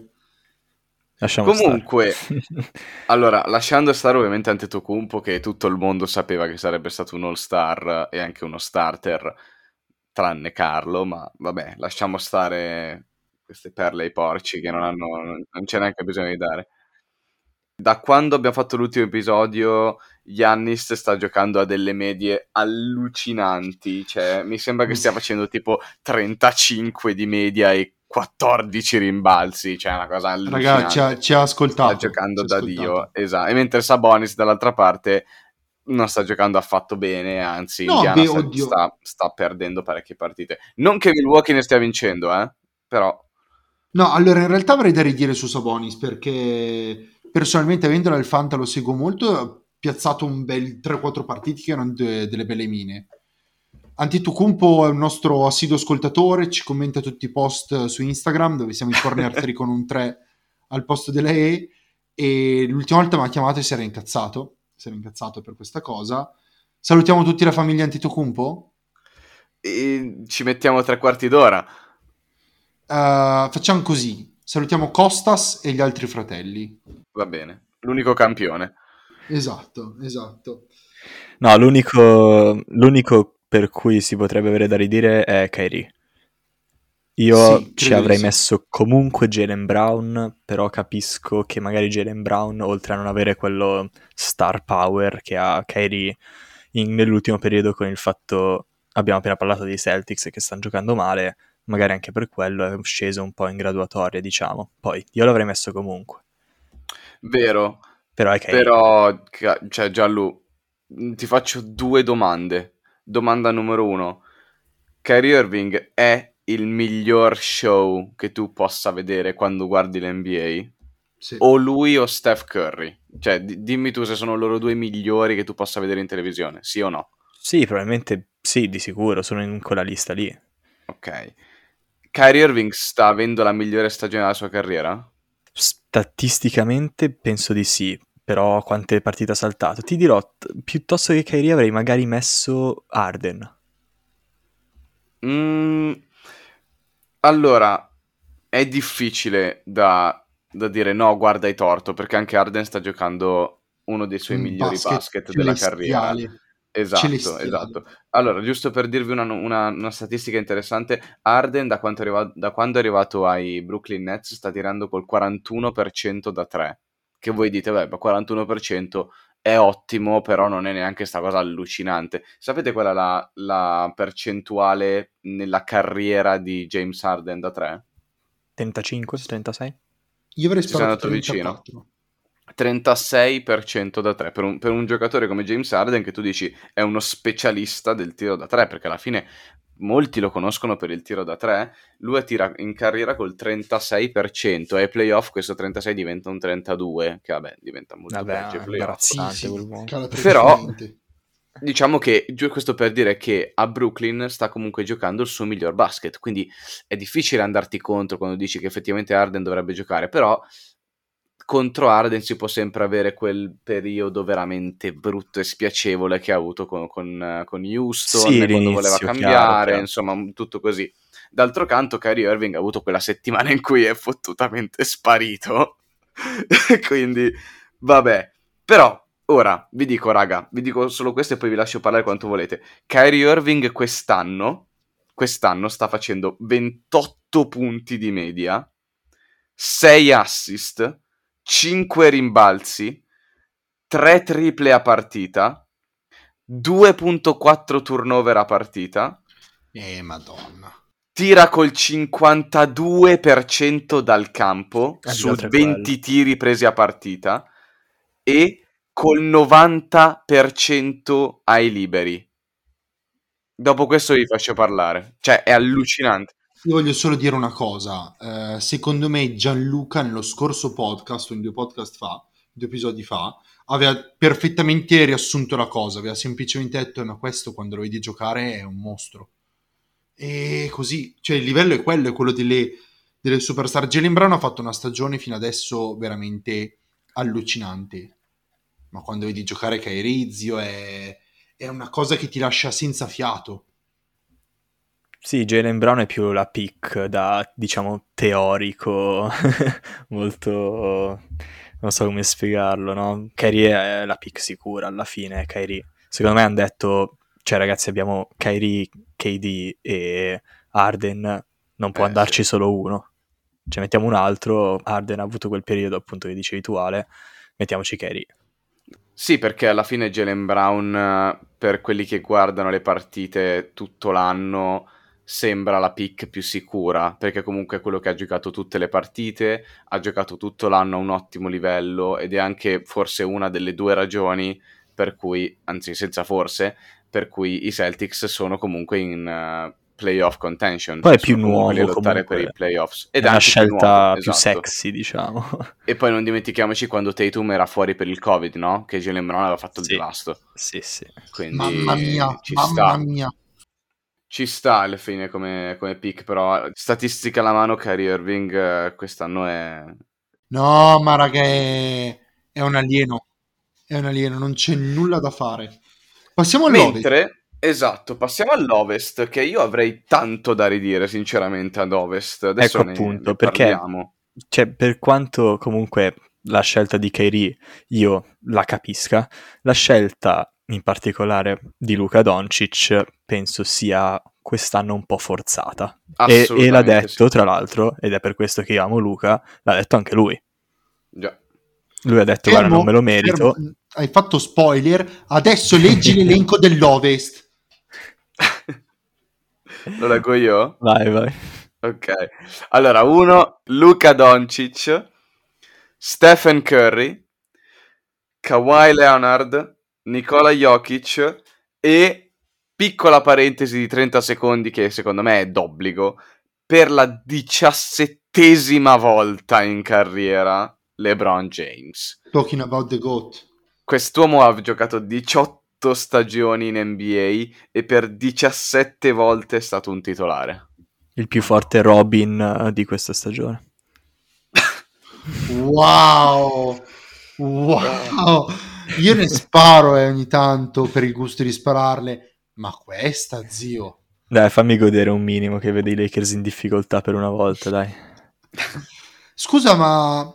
Lasciamo Comunque. [LAUGHS] Allora, lasciando stare ovviamente Antetokounmpo che tutto il mondo sapeva che sarebbe stato un all-star e anche uno starter, tranne Carlo, ma vabbè, lasciamo stare queste perle ai porci che non hanno non c'è neanche bisogno di dare. Da quando abbiamo fatto l'ultimo episodio, Giannis sta giocando a delle medie allucinanti, cioè mi sembra che stia facendo tipo 35 di media e 14 rimbalzi, cioè è una cosa allucinante Raga, ci ha, ci ha ascoltato. sta giocando da ascoltato. Dio, esatto. E mentre Sabonis dall'altra parte non sta giocando affatto bene, anzi No, beh, sta, sta- sta perdendo parecchie partite. Non che Milwaukee ne stia vincendo, eh, però No, allora in realtà avrei da ridire su Sabonis perché personalmente avendolo al Fanta lo seguo molto, ha piazzato un bel 3-4 partite che erano de- delle belle mine. Antetokounmpo è un nostro assiduo ascoltatore, ci commenta tutti i post su Instagram dove siamo in corner [LAUGHS] 3 con un 3 al posto della E e l'ultima volta mi ha chiamato e si era incazzato, si era incazzato per questa cosa. Salutiamo tutti la famiglia Antetokounmpo. E ci mettiamo tre quarti d'ora. Uh, facciamo così, salutiamo Costas e gli altri fratelli. Va bene. L'unico campione. Esatto, esatto. No, l'unico, l'unico per cui si potrebbe avere da ridire è Kyrie. Io Sì, ci avrei sì. messo comunque Jalen Brown, però capisco che magari Jalen Brown, oltre a non avere quello star power che ha Kyrie in- nell'ultimo periodo con il fatto, abbiamo appena parlato dei Celtics che stanno giocando male, magari anche per quello è sceso un po' in graduatoria, diciamo. Poi io l'avrei messo comunque, Vero. però è Kyrie. Però, cioè, Giallo, mh, ti faccio due domande. Domanda numero uno. Kyrie Irving è il miglior show che tu possa vedere quando guardi l'NBA? Sì. O lui o Steph Curry? Cioè, di- dimmi tu se sono loro due migliori che tu possa vedere in televisione, sì o no? Sì, probabilmente sì, di sicuro, sono in quella lista lì. Ok. Kyrie Irving sta avendo la migliore stagione della sua carriera? Statisticamente penso di sì, però quante partite ha saltato? Ti dirò, t- piuttosto che Kyrie avrei magari messo Arden. Mm, allora, è difficile da, da dire no, guarda hai torto, perché anche Arden sta giocando uno dei suoi Un migliori basket basket, della carriera. celestiale. Esatto, Celestiale. esatto. Allora, giusto per dirvi una, una- una statistica interessante, Arden da, arriva- da quando è arrivato ai Brooklyn Nets sta tirando col 41% da 3, che voi dite, beh, ma 41% è ottimo, però non è neanche sta cosa allucinante. Sapete qual è la, la percentuale nella carriera di James Harden da 3? 35, 36? Io avrei sparato andato vicino. 34. 36% da 3 per un, per un giocatore come James Harden che tu dici è uno specialista del tiro da 3 perché alla fine molti lo conoscono per il tiro da 3 lui tira in carriera col 36% e ai playoff questo 36 diventa un 32 che vabbè diventa molto Vabbè, peggio playoff. Però-. Diciamo che questo per dire che a Brooklyn sta comunque giocando il suo miglior basket, quindi è difficile andarti contro quando dici che effettivamente Arden dovrebbe giocare, però contro Arden si può sempre avere quel periodo veramente brutto e spiacevole che ha avuto con, con, con Houston Sì, quando voleva chiaro, cambiare, chiaro. insomma tutto così. D'altro canto Kyrie Irving ha avuto quella settimana in cui è fottutamente sparito, [LAUGHS] quindi vabbè. Però ora vi dico, raga, vi dico solo questo e poi vi lascio parlare quanto volete. Kyrie Irving quest'anno, quest'anno sta facendo 28 punti di media, 6 assist, 5 rimbalzi, 3 triple a partita, 2.4 turnover a partita, Eh, madonna. tira col 52% dal campo Eh, su oltre 20 quello. tiri presi a partita e col 90% ai liberi. Dopo questo vi faccio parlare. Cioè, è allucinante. Io voglio solo dire una cosa. eh, secondo me Gianluca nello scorso podcast, o in due podcast fa, due episodi fa, aveva perfettamente riassunto la cosa. Aveva semplicemente detto, "Eh, ma questo quando lo vedi giocare è un mostro. E così, cioè il livello è quello, è quello delle, delle superstar. Jalen Brown ha fatto una stagione fino adesso veramente allucinante. Ma quando vedi giocare Kyrie, zio, è, è una cosa che ti lascia senza fiato. Sì, Jalen Brown è più la pick da, diciamo, teorico, [LAUGHS] molto... non so come spiegarlo, no? Kyrie è la pick sicura alla fine, Kyrie. Secondo me hanno detto, cioè ragazzi abbiamo Kyrie, KD e Arden, non può Eh, andarci sì. solo uno. Cioè mettiamo un altro, Arden ha avuto quel periodo appunto che dicevi tu Ale, mettiamoci Kyrie. Sì, perché alla fine Jalen Brown, per quelli che guardano le partite tutto l'anno, sembra la pick più sicura, perché comunque è quello che ha giocato tutte le partite, ha giocato tutto l'anno a un ottimo livello ed è anche forse una delle due ragioni per cui, anzi senza forse, per cui i Celtics sono comunque in, eh, playoff contention. Poi è Sono più nuovo a lottare per i playoffs. È Ed una anche più scelta nuovo, più esatto. sexy, diciamo. [LAUGHS] E poi non dimentichiamoci quando Tatum era fuori per il Covid, no? Che Jalen Brown aveva fatto il Sì. blasto. sì, sì. Quindi Mamma mia, ci mamma sta. mia. Ci sta alla fine come, come pick, però statistica alla mano, Kyrie Irving eh, quest'anno è... No, ma raga, è, è un alieno. È un alieno, non c'è nulla da fare. Passiamo all'Ovest. Mentre, esatto, passiamo all'Ovest, che io avrei tanto da ridire, sinceramente, ad Ovest. Adesso Ecco ne- appunto, ne perché-. Cioè, per quanto comunque la scelta di Kyrie io la capisca, la scelta in particolare di Luca Doncic penso sia quest'anno un po' forzata. E, e l'ha detto, sì. tra l'altro, ed è per questo che io amo Luca, l'ha detto anche lui. Già. Lui ha detto, guarda, Fermo, non me lo merito. fermo. Hai fatto spoiler. Adesso leggi [LAUGHS] l'elenco dell'Ovest. [LAUGHS] Lo leggo io? Vai, vai. Ok. Allora, uno, Luca Doncic, Stephen Curry, Kawhi Leonard, Nikola Jokic e, piccola parentesi di 30 secondi che secondo me è d'obbligo, per la diciassettesima volta in carriera LeBron James. Talking about the GOAT. Quest'uomo ha giocato 18 stagioni in NBA e per 17 volte è stato un titolare. Il più forte Robin eh, di questa stagione. [LAUGHS] Wow. Wow. Io ne sparo eh, ogni tanto per il gusto di spararle. Ma questa, zio. Dai, fammi godere un minimo che vede i Lakers in difficoltà per una volta, dai. Scusa, ma...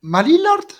Ma Lillard?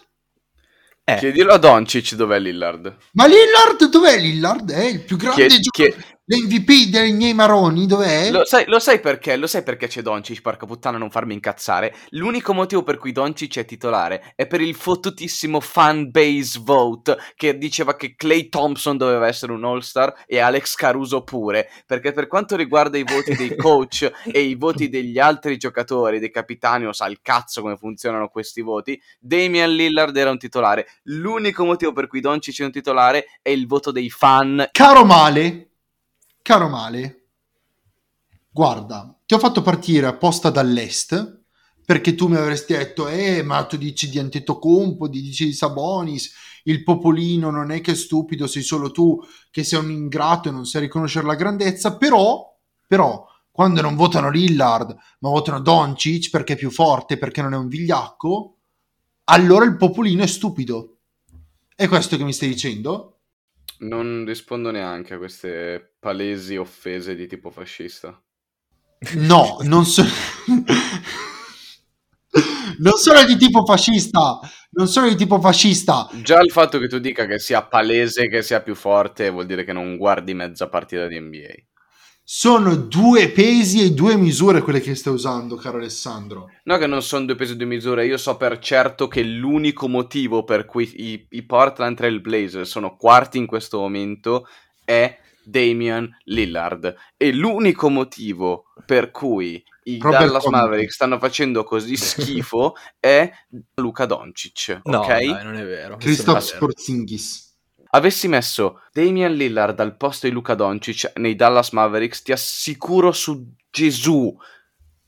Eh, Chiedilo a Doncic dov'è Lillard. Ma Lillard dov'è Lillard? È il più grande Chied- giocatore. chied- L'MVP dei miei maroni, dov'è? Lo sai, lo sai perché? Lo sai perché c'è Doncic, porca puttana, non farmi incazzare? L'unico motivo per cui Doncic è titolare è per il fottutissimo fan base vote che diceva che Clay Thompson doveva essere un all-star e Alex Caruso pure. Perché per quanto riguarda i voti dei coach [LAUGHS] e i voti degli altri giocatori, dei capitani, o sa il cazzo come funzionano questi voti, Damian Lillard era un titolare. L'unico motivo per cui Doncic è un titolare è il voto dei fan. Caro Male, caro Male, guarda, ti ho fatto partire apposta dall'est perché tu mi avresti detto, eh, ma tu dici di Antetokounmpo, di dici di Sabonis, il popolino non è che è stupido, sei solo tu che sei un ingrato e non sai riconoscere la grandezza, però, però, quando non votano Lillard, ma votano Doncic perché è più forte, perché non è un vigliacco, allora il popolino è stupido. È questo che mi stai dicendo? Non rispondo neanche a queste palesi offese di tipo fascista. No, non so... non sono di tipo fascista, non sono di tipo fascista. Già il fatto che tu dica che sia palese, che sia più forte, vuol dire che non guardi mezza partita di NBA. Sono due pesi e due misure quelle che stai usando, caro Alessandro. No, che non sono due pesi e due misure. Io so per certo che l'unico motivo per cui i, i Portland Trail Blazers sono quarti in questo momento è Damian Lillard. E l'unico motivo per cui i Robert Dallas Covington. Mavericks stanno facendo così schifo [LAUGHS] è Luca Doncic. no, ok? dai, non è vero. Christoph Questo avessi messo Damian Lillard al posto di Luca Doncic nei Dallas Mavericks, ti assicuro su Gesù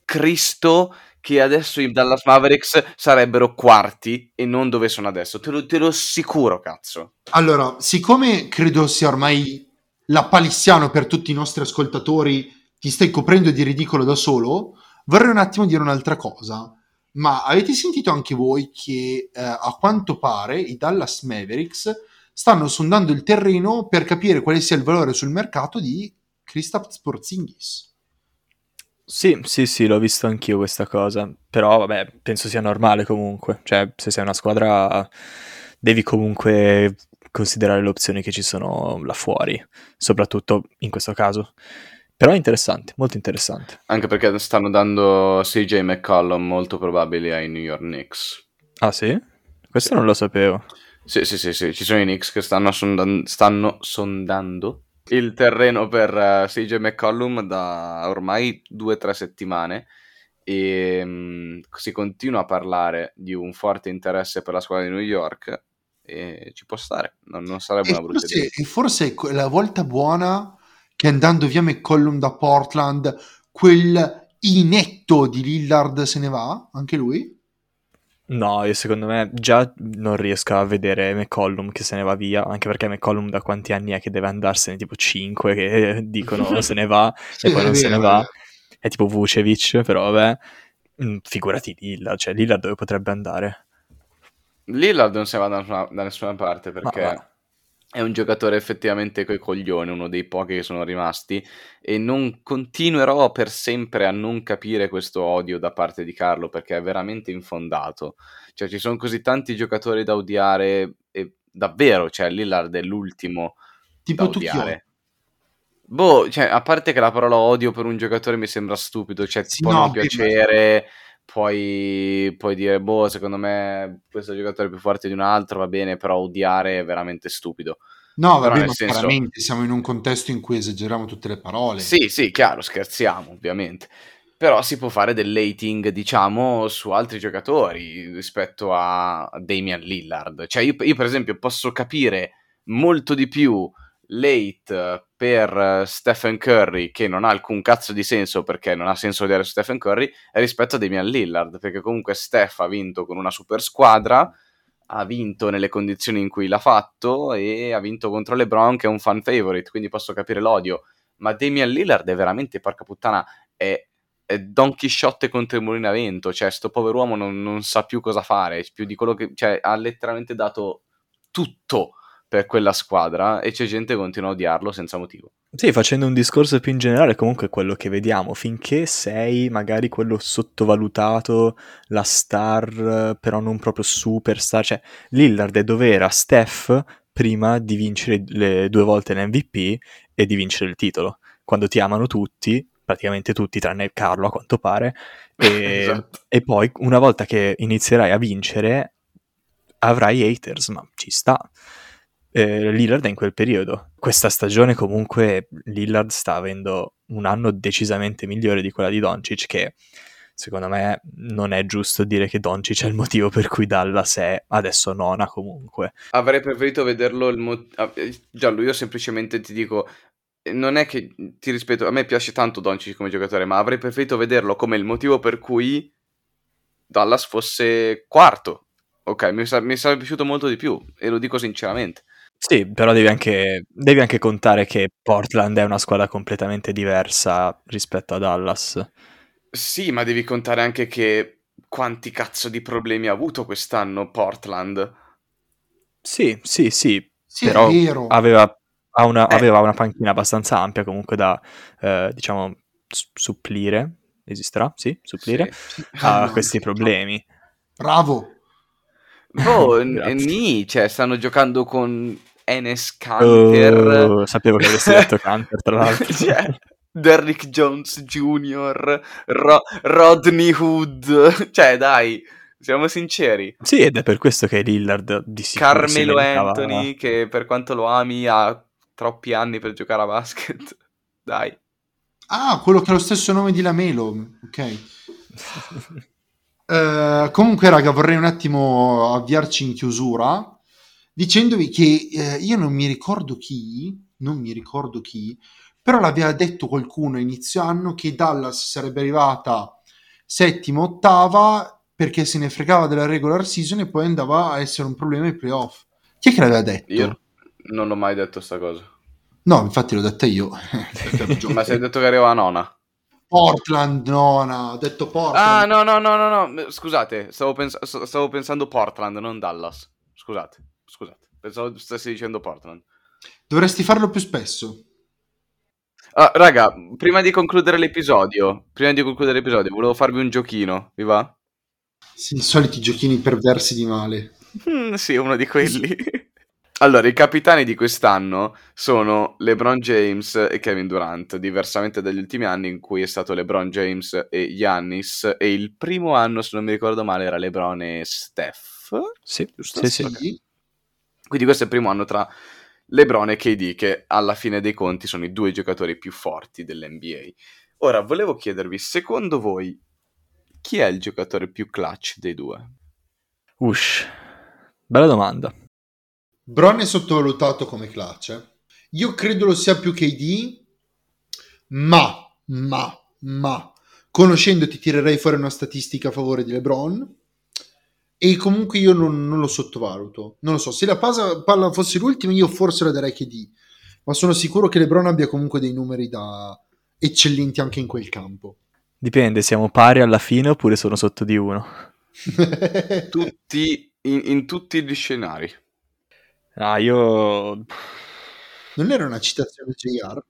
Cristo che adesso i Dallas Mavericks sarebbero quarti e non dove sono adesso. Te lo, te lo assicuro, cazzo. Allora, siccome credo sia ormai lapalissiano per tutti i nostri ascoltatori, ti stai coprendo di ridicolo da solo, vorrei un attimo dire un'altra cosa. Ma avete sentito anche voi che eh, a quanto pare i Dallas Mavericks stanno sondando il terreno per capire quale sia il valore sul mercato di Kristaps Porzingis? Sì, sì, sì, l'ho visto anch'io questa cosa, però vabbè, penso sia normale comunque, cioè se sei una squadra devi comunque considerare le opzioni che ci sono là fuori, soprattutto in questo caso. Però è interessante, molto interessante. Anche perché stanno dando CJ McCollum molto probabili ai New York Knicks. Ah sì? Questo non lo sapevo. Sì, sì, sì, sì. Ci sono i Knicks che stanno, sondan- stanno sondando il terreno per eh, CJ McCollum da ormai due o tre settimane e mm, si continua a parlare di un forte interesse per la squadra di New York e ci può stare, non, non sarebbe E una brutta forse, idea. e forse è la volta buona che andando via McCollum da Portland, quel inetto di Lillard se ne va, anche lui? No, io secondo me già non riesco a vedere McCollum che se ne va via, anche perché McCollum da quanti anni è che deve andarsene? Tipo 5 che [LAUGHS] dicono se ne va Sì, [LAUGHS] e poi non se ne va. è tipo Vucevic, però vabbè. Mm, Figurati Lillard, cioè Lillard dove potrebbe andare? Lillard non se ne va da nessuna, da nessuna parte Ma perché va. È un giocatore effettivamente coi coglioni, uno dei pochi che sono rimasti e non continuerò per sempre a non capire questo odio da parte di Carlo perché è veramente infondato. Cioè ci sono così tanti giocatori da odiare e davvero, cioè Lillard è l'ultimo Tipo da odiare. Boh, cioè, a parte che la parola odio per un giocatore mi sembra stupido, cioè Sì, può no, non piacere, puoi, puoi dire, boh, secondo me questo giocatore è più forte di un altro, va bene, però odiare è veramente stupido. No, vabbè, ma senso- chiaramente siamo in un contesto in cui esageriamo tutte le parole. Sì, sì, chiaro, scherziamo, ovviamente. Però si può fare del hating, diciamo, su altri giocatori rispetto a Damian Lillard. Cioè, io, io, per esempio, posso capire molto di più l'hate per eh, Stephen Curry, che non ha alcun cazzo di senso perché non ha senso odiare Stephen Curry, rispetto a Damian Lillard, perché comunque Steph ha vinto con una super squadra, ha vinto nelle condizioni in cui l'ha fatto e ha vinto contro LeBron, che è un fan favorite, quindi posso capire l'odio. Ma Damian Lillard è veramente, porca puttana, è, è Don Chisciotte contro il mulino a vento, cioè sto povero uomo non, non sa più cosa fare, più di quello che, cioè ha letteralmente dato tutto per quella squadra e c'è gente che continua a odiarlo senza motivo. Sì, facendo un discorso più in generale, comunque quello che vediamo, finché sei magari quello sottovalutato, la star, però non proprio superstar, cioè Lillard è dove era Steph prima di vincere le due volte l'MVP e di vincere il titolo. Quando ti amano tutti, praticamente tutti, tranne Carlo a quanto pare, [LAUGHS] e, Esatto. e poi una volta che inizierai a vincere avrai haters, ma ci sta. Eh, Lillard è in quel periodo. Questa stagione comunque Lillard sta avendo un anno decisamente migliore di quella di Doncic che secondo me non è giusto dire che Doncic è il motivo per cui Dallas è adesso nona comunque. Avrei preferito vederlo il mo- ah, eh, Giallo, io semplicemente ti dico non è che ti rispetto, a me piace tanto Doncic come giocatore, ma avrei preferito vederlo come il motivo per cui Dallas fosse quarto. Ok, mi, sa- mi sarebbe piaciuto molto di più e lo dico sinceramente. Sì, però devi anche, devi anche contare che Portland è una squadra completamente diversa rispetto a Dallas. Sì, ma devi contare anche che quanti cazzo di problemi ha avuto quest'anno Portland. Sì, sì, sì, Sì, però è vero. aveva, ha una, Eh. aveva una panchina abbastanza ampia comunque da, eh, diciamo, supplire, esisterà? Sì, supplire Sì. [LAUGHS] a Ah, no, questi no. problemi. Bravo. Boh, [LAUGHS] n- nì, cioè stanno giocando con Enes Kanter. Oh, sapevo che avresti detto Canter, tra [LAUGHS] l'altro. Cioè, Derrick Jones Jr., Ro- Rodney Hood. Cioè, dai, siamo sinceri. Sì, ed è per questo che Lillard di sicuro si Carmelo Anthony, che per quanto lo ami ha troppi anni per giocare a basket. [LAUGHS] Dai. Ah, quello che ha lo stesso nome di Lamelo. Ok. Eh, comunque, raga, vorrei un attimo avviarci in chiusura dicendovi che eh, io non mi ricordo chi, non mi ricordo chi, però l'aveva detto qualcuno inizio anno che Dallas sarebbe arrivata settima, ottava perché se ne fregava della regular season e poi andava a essere un problema ai playoff. Chi è che l'aveva detto? Io non ho mai detto sta cosa. No, infatti l'ho detta io. Ragione. Ma se hai detto che arriva a nona. Portland, nona, ho detto Portland. Ah, no, no, no, no, no. Scusate, stavo, pens- stavo pensando Portland, non Dallas. Scusate, scusate. Pensavo stessi dicendo Portland. Dovresti farlo più spesso. Ah, raga, prima di concludere l'episodio, prima di concludere l'episodio, volevo farvi un giochino, vi va? Sì, I soliti giochini perversi di male. Mm, sì, uno di quelli. [LAUGHS] allora, i capitani di quest'anno sono LeBron James e Kevin Durant, diversamente dagli ultimi anni in cui è stato LeBron James e Giannis, e il primo anno, se non mi ricordo male, era LeBron e Steph. Sì, Giusto? sì, sì. Quindi questo è il primo anno tra LeBron e KD, che alla fine dei conti sono i due giocatori più forti dell'NBA. Ora, volevo chiedervi, secondo voi, chi è il giocatore più clutch dei due? Ush, bella domanda. Bron è sottovalutato come clutch. eh. Io credo lo sia più KD, ma, ma, ma, conoscendoti tirerei fuori una statistica a favore di LeBron e comunque io non, non lo sottovaluto. Non lo so, se la pasa- palla fosse l'ultima io forse la darei KD, ma sono sicuro che LeBron abbia comunque dei numeri da eccellenti anche in quel campo. Dipende, siamo pari alla fine oppure sono sotto di uno. [LAUGHS] Tutti, in, in tutti gli scenari. Ah, io... non era una citazione JR?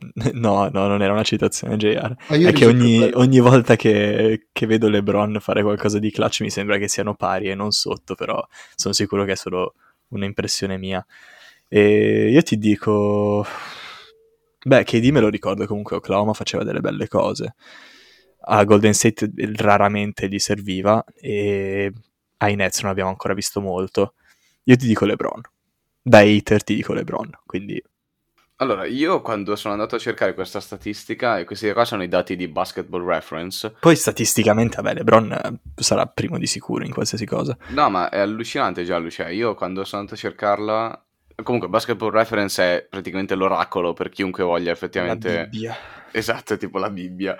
[LAUGHS] No, no, non era una citazione JR. Ah, È che ogni, ogni volta che, che vedo LeBron fare qualcosa di clutch mi sembra che siano pari e non sotto, però sono sicuro che è solo un'impressione mia. E io ti dico... Beh, KD me lo ricordo comunque, Oklahoma faceva delle belle cose. A Golden State raramente gli serviva e ai Nets non abbiamo ancora visto molto. Io ti dico LeBron. Da hater ti dico LeBron, quindi Allora, io quando sono andato a cercare questa statistica, e questi qua sono i dati di Basketball Reference, Poi statisticamente, vabbè, LeBron eh, sarà primo di sicuro in qualsiasi cosa. no, ma è allucinante già, cioè io quando sono andato a cercarla, comunque Basketball Reference è praticamente l'oracolo per chiunque voglia effettivamente... La Bibbia. Esatto, è tipo la Bibbia.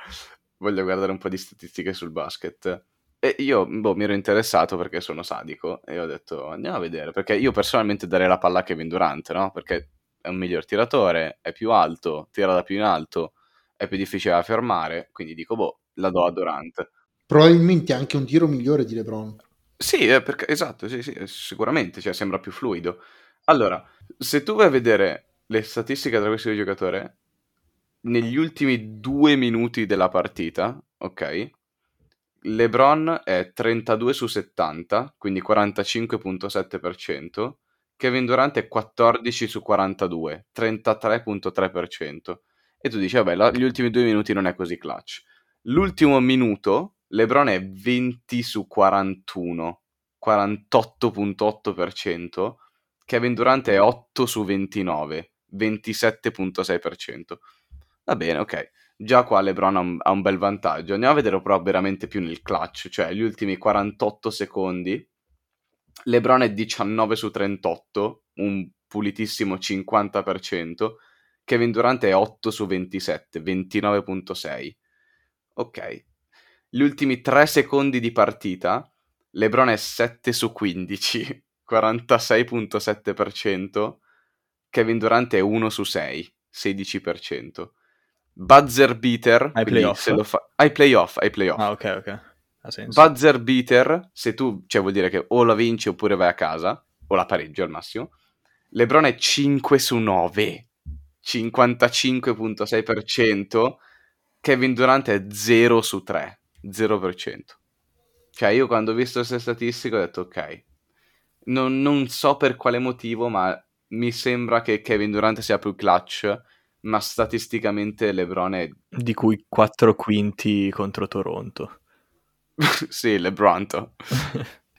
Voglio guardare un po' di statistiche sul basket. E io, boh, mi ero interessato perché sono sadico e ho detto andiamo a vedere, perché io personalmente darei la palla a Kevin Durant, no? Perché è un miglior tiratore, è più alto, tira da più in alto, è più difficile da fermare, quindi dico, boh, la do a Durant. Probabilmente anche un tiro migliore di LeBron. Sì, eh, perché, esatto, sì, sì, sicuramente, cioè sembra più fluido. Allora, se tu vai a vedere le statistiche tra questi due giocatori, negli ultimi due minuti della partita, ok? LeBron è 32 su 70, quindi 45.7%. Kevin Durant è 14 su 42, 33.3%. E tu dici, vabbè, la- gli ultimi due minuti non è così clutch. L'ultimo minuto, LeBron è 20 su 41, 48.8%. Kevin Durant è 8 su 29, 27.6%. Va bene, ok. Già qua LeBron ha un, ha un bel vantaggio. Andiamo a vedere però veramente più nel clutch, cioè gli ultimi 48 secondi. LeBron è 19 su 38, un pulitissimo 50%. Kevin Durant è 8 su 27, 29.6. Ok. Gli ultimi 3 secondi di partita, LeBron è 7 su 15, 46.7%. [LAUGHS] Kevin Durant è 1 su 6, 16%. Buzzer beater, Ai playoff? fa... ai playoff, ai playoff. Ah, ok, ok. Buzzer beater, se tu, cioè vuol dire che o la vinci oppure vai a casa, o la pareggi al massimo. LeBron è 5 su 9, 55.6%. Kevin Durant è 0 su 3, 0%. Cioè io quando ho visto queste statistiche ho detto ok, non, non so per quale motivo, ma mi sembra che Kevin Durant sia più clutch, ma statisticamente LeBron è... Di cui 4 quinti contro Toronto. [LAUGHS] sì, LeBron.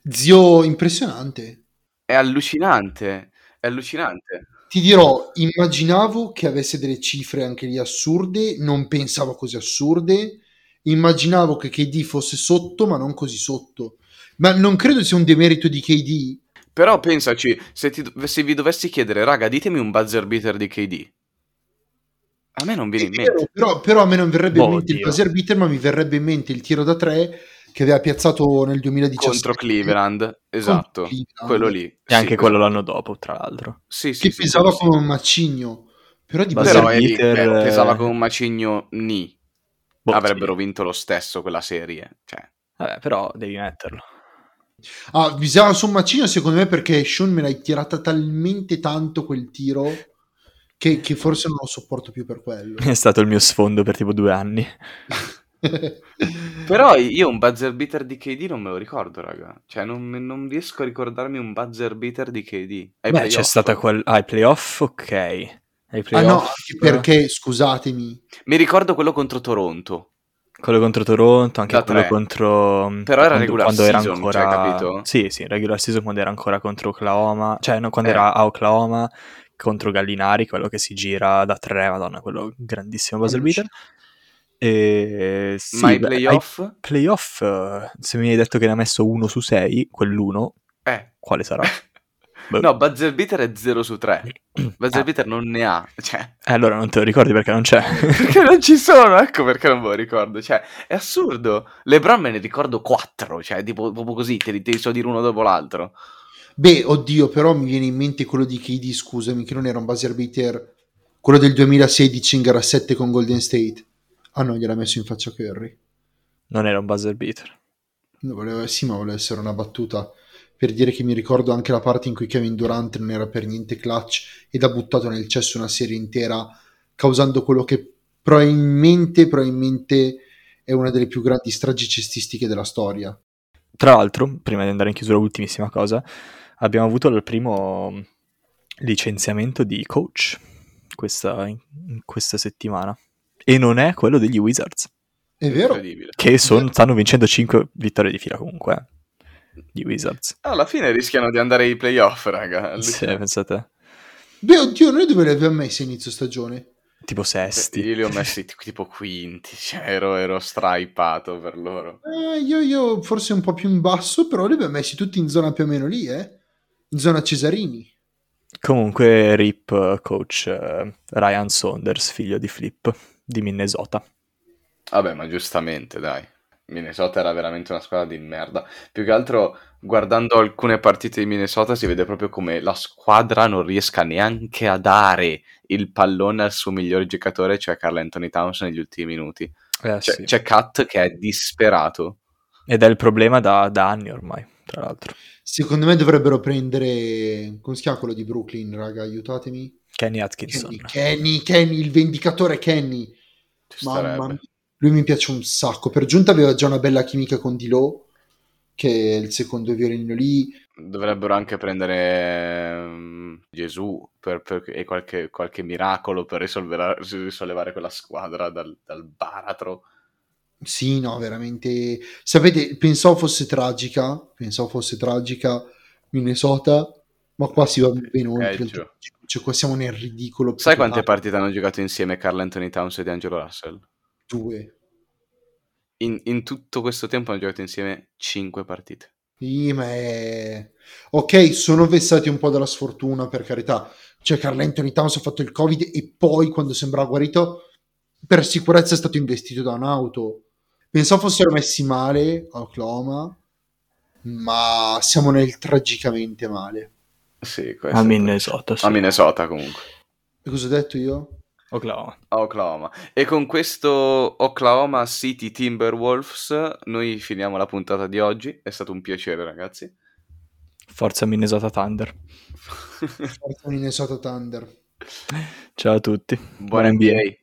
Zio, impressionante. È allucinante, è allucinante. Ti dirò, immaginavo che avesse delle cifre anche lì assurde, non pensavo così assurde. Immaginavo che KD fosse sotto, ma non così sotto. Ma non credo sia un demerito di KD. Però pensaci, se, ti- se vi dovessi chiedere, raga, ditemi un buzzer beater di KD. A me non viene in mente. però, però a me non verrebbe Boh, in mente il Dio. buzzer beater, ma mi verrebbe in mente il tiro da tre che aveva piazzato nel 2017 Contro Cleveland, esatto, Cleveland. quello lì. E Sì, anche quello esatto. l'anno dopo, tra l'altro. Sì, sì, che sì, pesava sì, sì. come un macigno. Però di Però beater, eh, pesava come un macigno ni. Boh, Avrebbero sì. vinto lo stesso quella serie. Cioè, Vabbè, però devi metterlo. Ah, bisogna su un macigno secondo me perché Sean me l'hai tirata talmente tanto quel tiro che, che forse non lo sopporto più per quello. [LAUGHS] È stato il mio sfondo per tipo due anni. [LAUGHS] [LAUGHS] Però io un buzzer beater di KD non me lo ricordo, raga. Cioè, non, non riesco a ricordarmi un buzzer beater di KD. Ai Beh, c'è stata quel... Ah, i playoff, ok. Ai ah playoff, no, anche perché, scusatemi, Mi ricordo quello contro Toronto. Quello contro Toronto, anche Da quello tre. contro... Però era quando, regular quando era season, ancora... cioè, capito? Sì, sì, regular season quando era ancora contro Oklahoma. Cioè, no, quando Eh. era a Oklahoma contro Gallinari, quello che si gira da tre, madonna, quello grandissimo buzzer beater. E sì, Ma i beh, ai playoff? playoff, eh, se mi hai detto che ne ha messo uno su sei, quell'uno, Eh. quale sarà? [LAUGHS] No, buzzer beater è 0 su 3. [CLEARS THROAT] Buzzer Ah. beater non ne ha. Cioè, Eh, allora non te lo ricordi perché non c'è. [LAUGHS] perché non ci sono? Ecco perché non me lo ricordo. Cioè, è assurdo. LeBron me ne ricordo 4. Cioè, tipo, proprio così, te li, te li so dire uno dopo l'altro. Beh, oddio, però mi viene in mente quello di KD, scusami, che non era un buzzer beater, quello del 2016 in gara 7 con Golden State. Ah no, gliel'ha messo in faccia Curry. non era un buzzer beater. No, voleva- sì, ma voleva essere una battuta per dire che mi ricordo anche la parte in cui Kevin Durant non era per niente clutch ed ha buttato nel cesso una serie intera, causando quello che probabilmente, probabilmente è una delle più grandi stragi cestistiche della storia. Tra l'altro, prima di andare in chiusura, ultimissima cosa, abbiamo avuto il primo licenziamento di coach questa, in questa settimana. E non è quello degli Wizards, È vero? Che son- stanno vincendo 5 vittorie di fila comunque. eh, Gli Wizards. Alla fine rischiano di andare ai playoff, raga. Sì, pensate. Beh, oddio, noi dove li abbiamo messi a inizio stagione? Tipo sesti. Io li ho messi [LAUGHS] tipo quinti, cioè ero, ero straipato per loro. Eh, io, io forse un po' più in basso, però li abbiamo messi tutti in zona più o meno lì, eh? In zona Cesarini. Comunque, RIP eh, coach eh, Ryan Saunders, figlio di Flip di Minnesota. Vabbè, ma giustamente, dai. Minnesota era veramente una squadra di merda. Più che altro, guardando alcune partite di Minnesota, si vede proprio come la squadra non riesca neanche a dare il pallone al suo migliore giocatore, cioè Carl Anthony Towns negli ultimi minuti. Eh, C'è, sì. c'è Kat che è disperato. Ed è il problema da, da anni ormai, tra l'altro. Secondo me dovrebbero prendere... Come si chiama quello di Brooklyn, raga? Aiutatemi. Kenny Atkinson. Kenny, Kenny, Kenny, il vendicatore Kenny. Ci Mamma. Lui mi piace un sacco. Per giunta aveva già una bella chimica con Dilo, che è il secondo violino lì. Dovrebbero anche prendere ehm, Gesù per- per- e qualche, qualche miracolo per risolvere- risollevare quella squadra dal, dal baratro. Sì, no, veramente. Sapete, pensavo fosse tragica, pensavo fosse tragica Minnesota, ma qua si va ben oltre. Cioè, qua siamo nel ridicolo. Sai quante partite hanno giocato insieme Carl Anthony Towns e D'Angelo Russell? Due. In, in tutto questo tempo hanno giocato insieme 5 partite. Sì, ma è... Ok, sono vessati un po' dalla sfortuna, per carità. Cioè, Carl Anthony Towns ha fatto il Covid e poi, quando sembrava guarito, per sicurezza è stato investito da un'auto. Pensavo fossero messi male a Oklahoma, ma siamo nel tragicamente male. Sì, questo A Minnesota, sì. A Minnesota comunque. E cosa ho detto io? Oklahoma. Oklahoma. E con questo Oklahoma City Timberwolves noi finiamo la puntata di oggi. È stato un piacere, ragazzi. Forza Minnesota Thunder. Forza Minnesota Thunder. Ciao a tutti. Buona Buona NBA. NBA.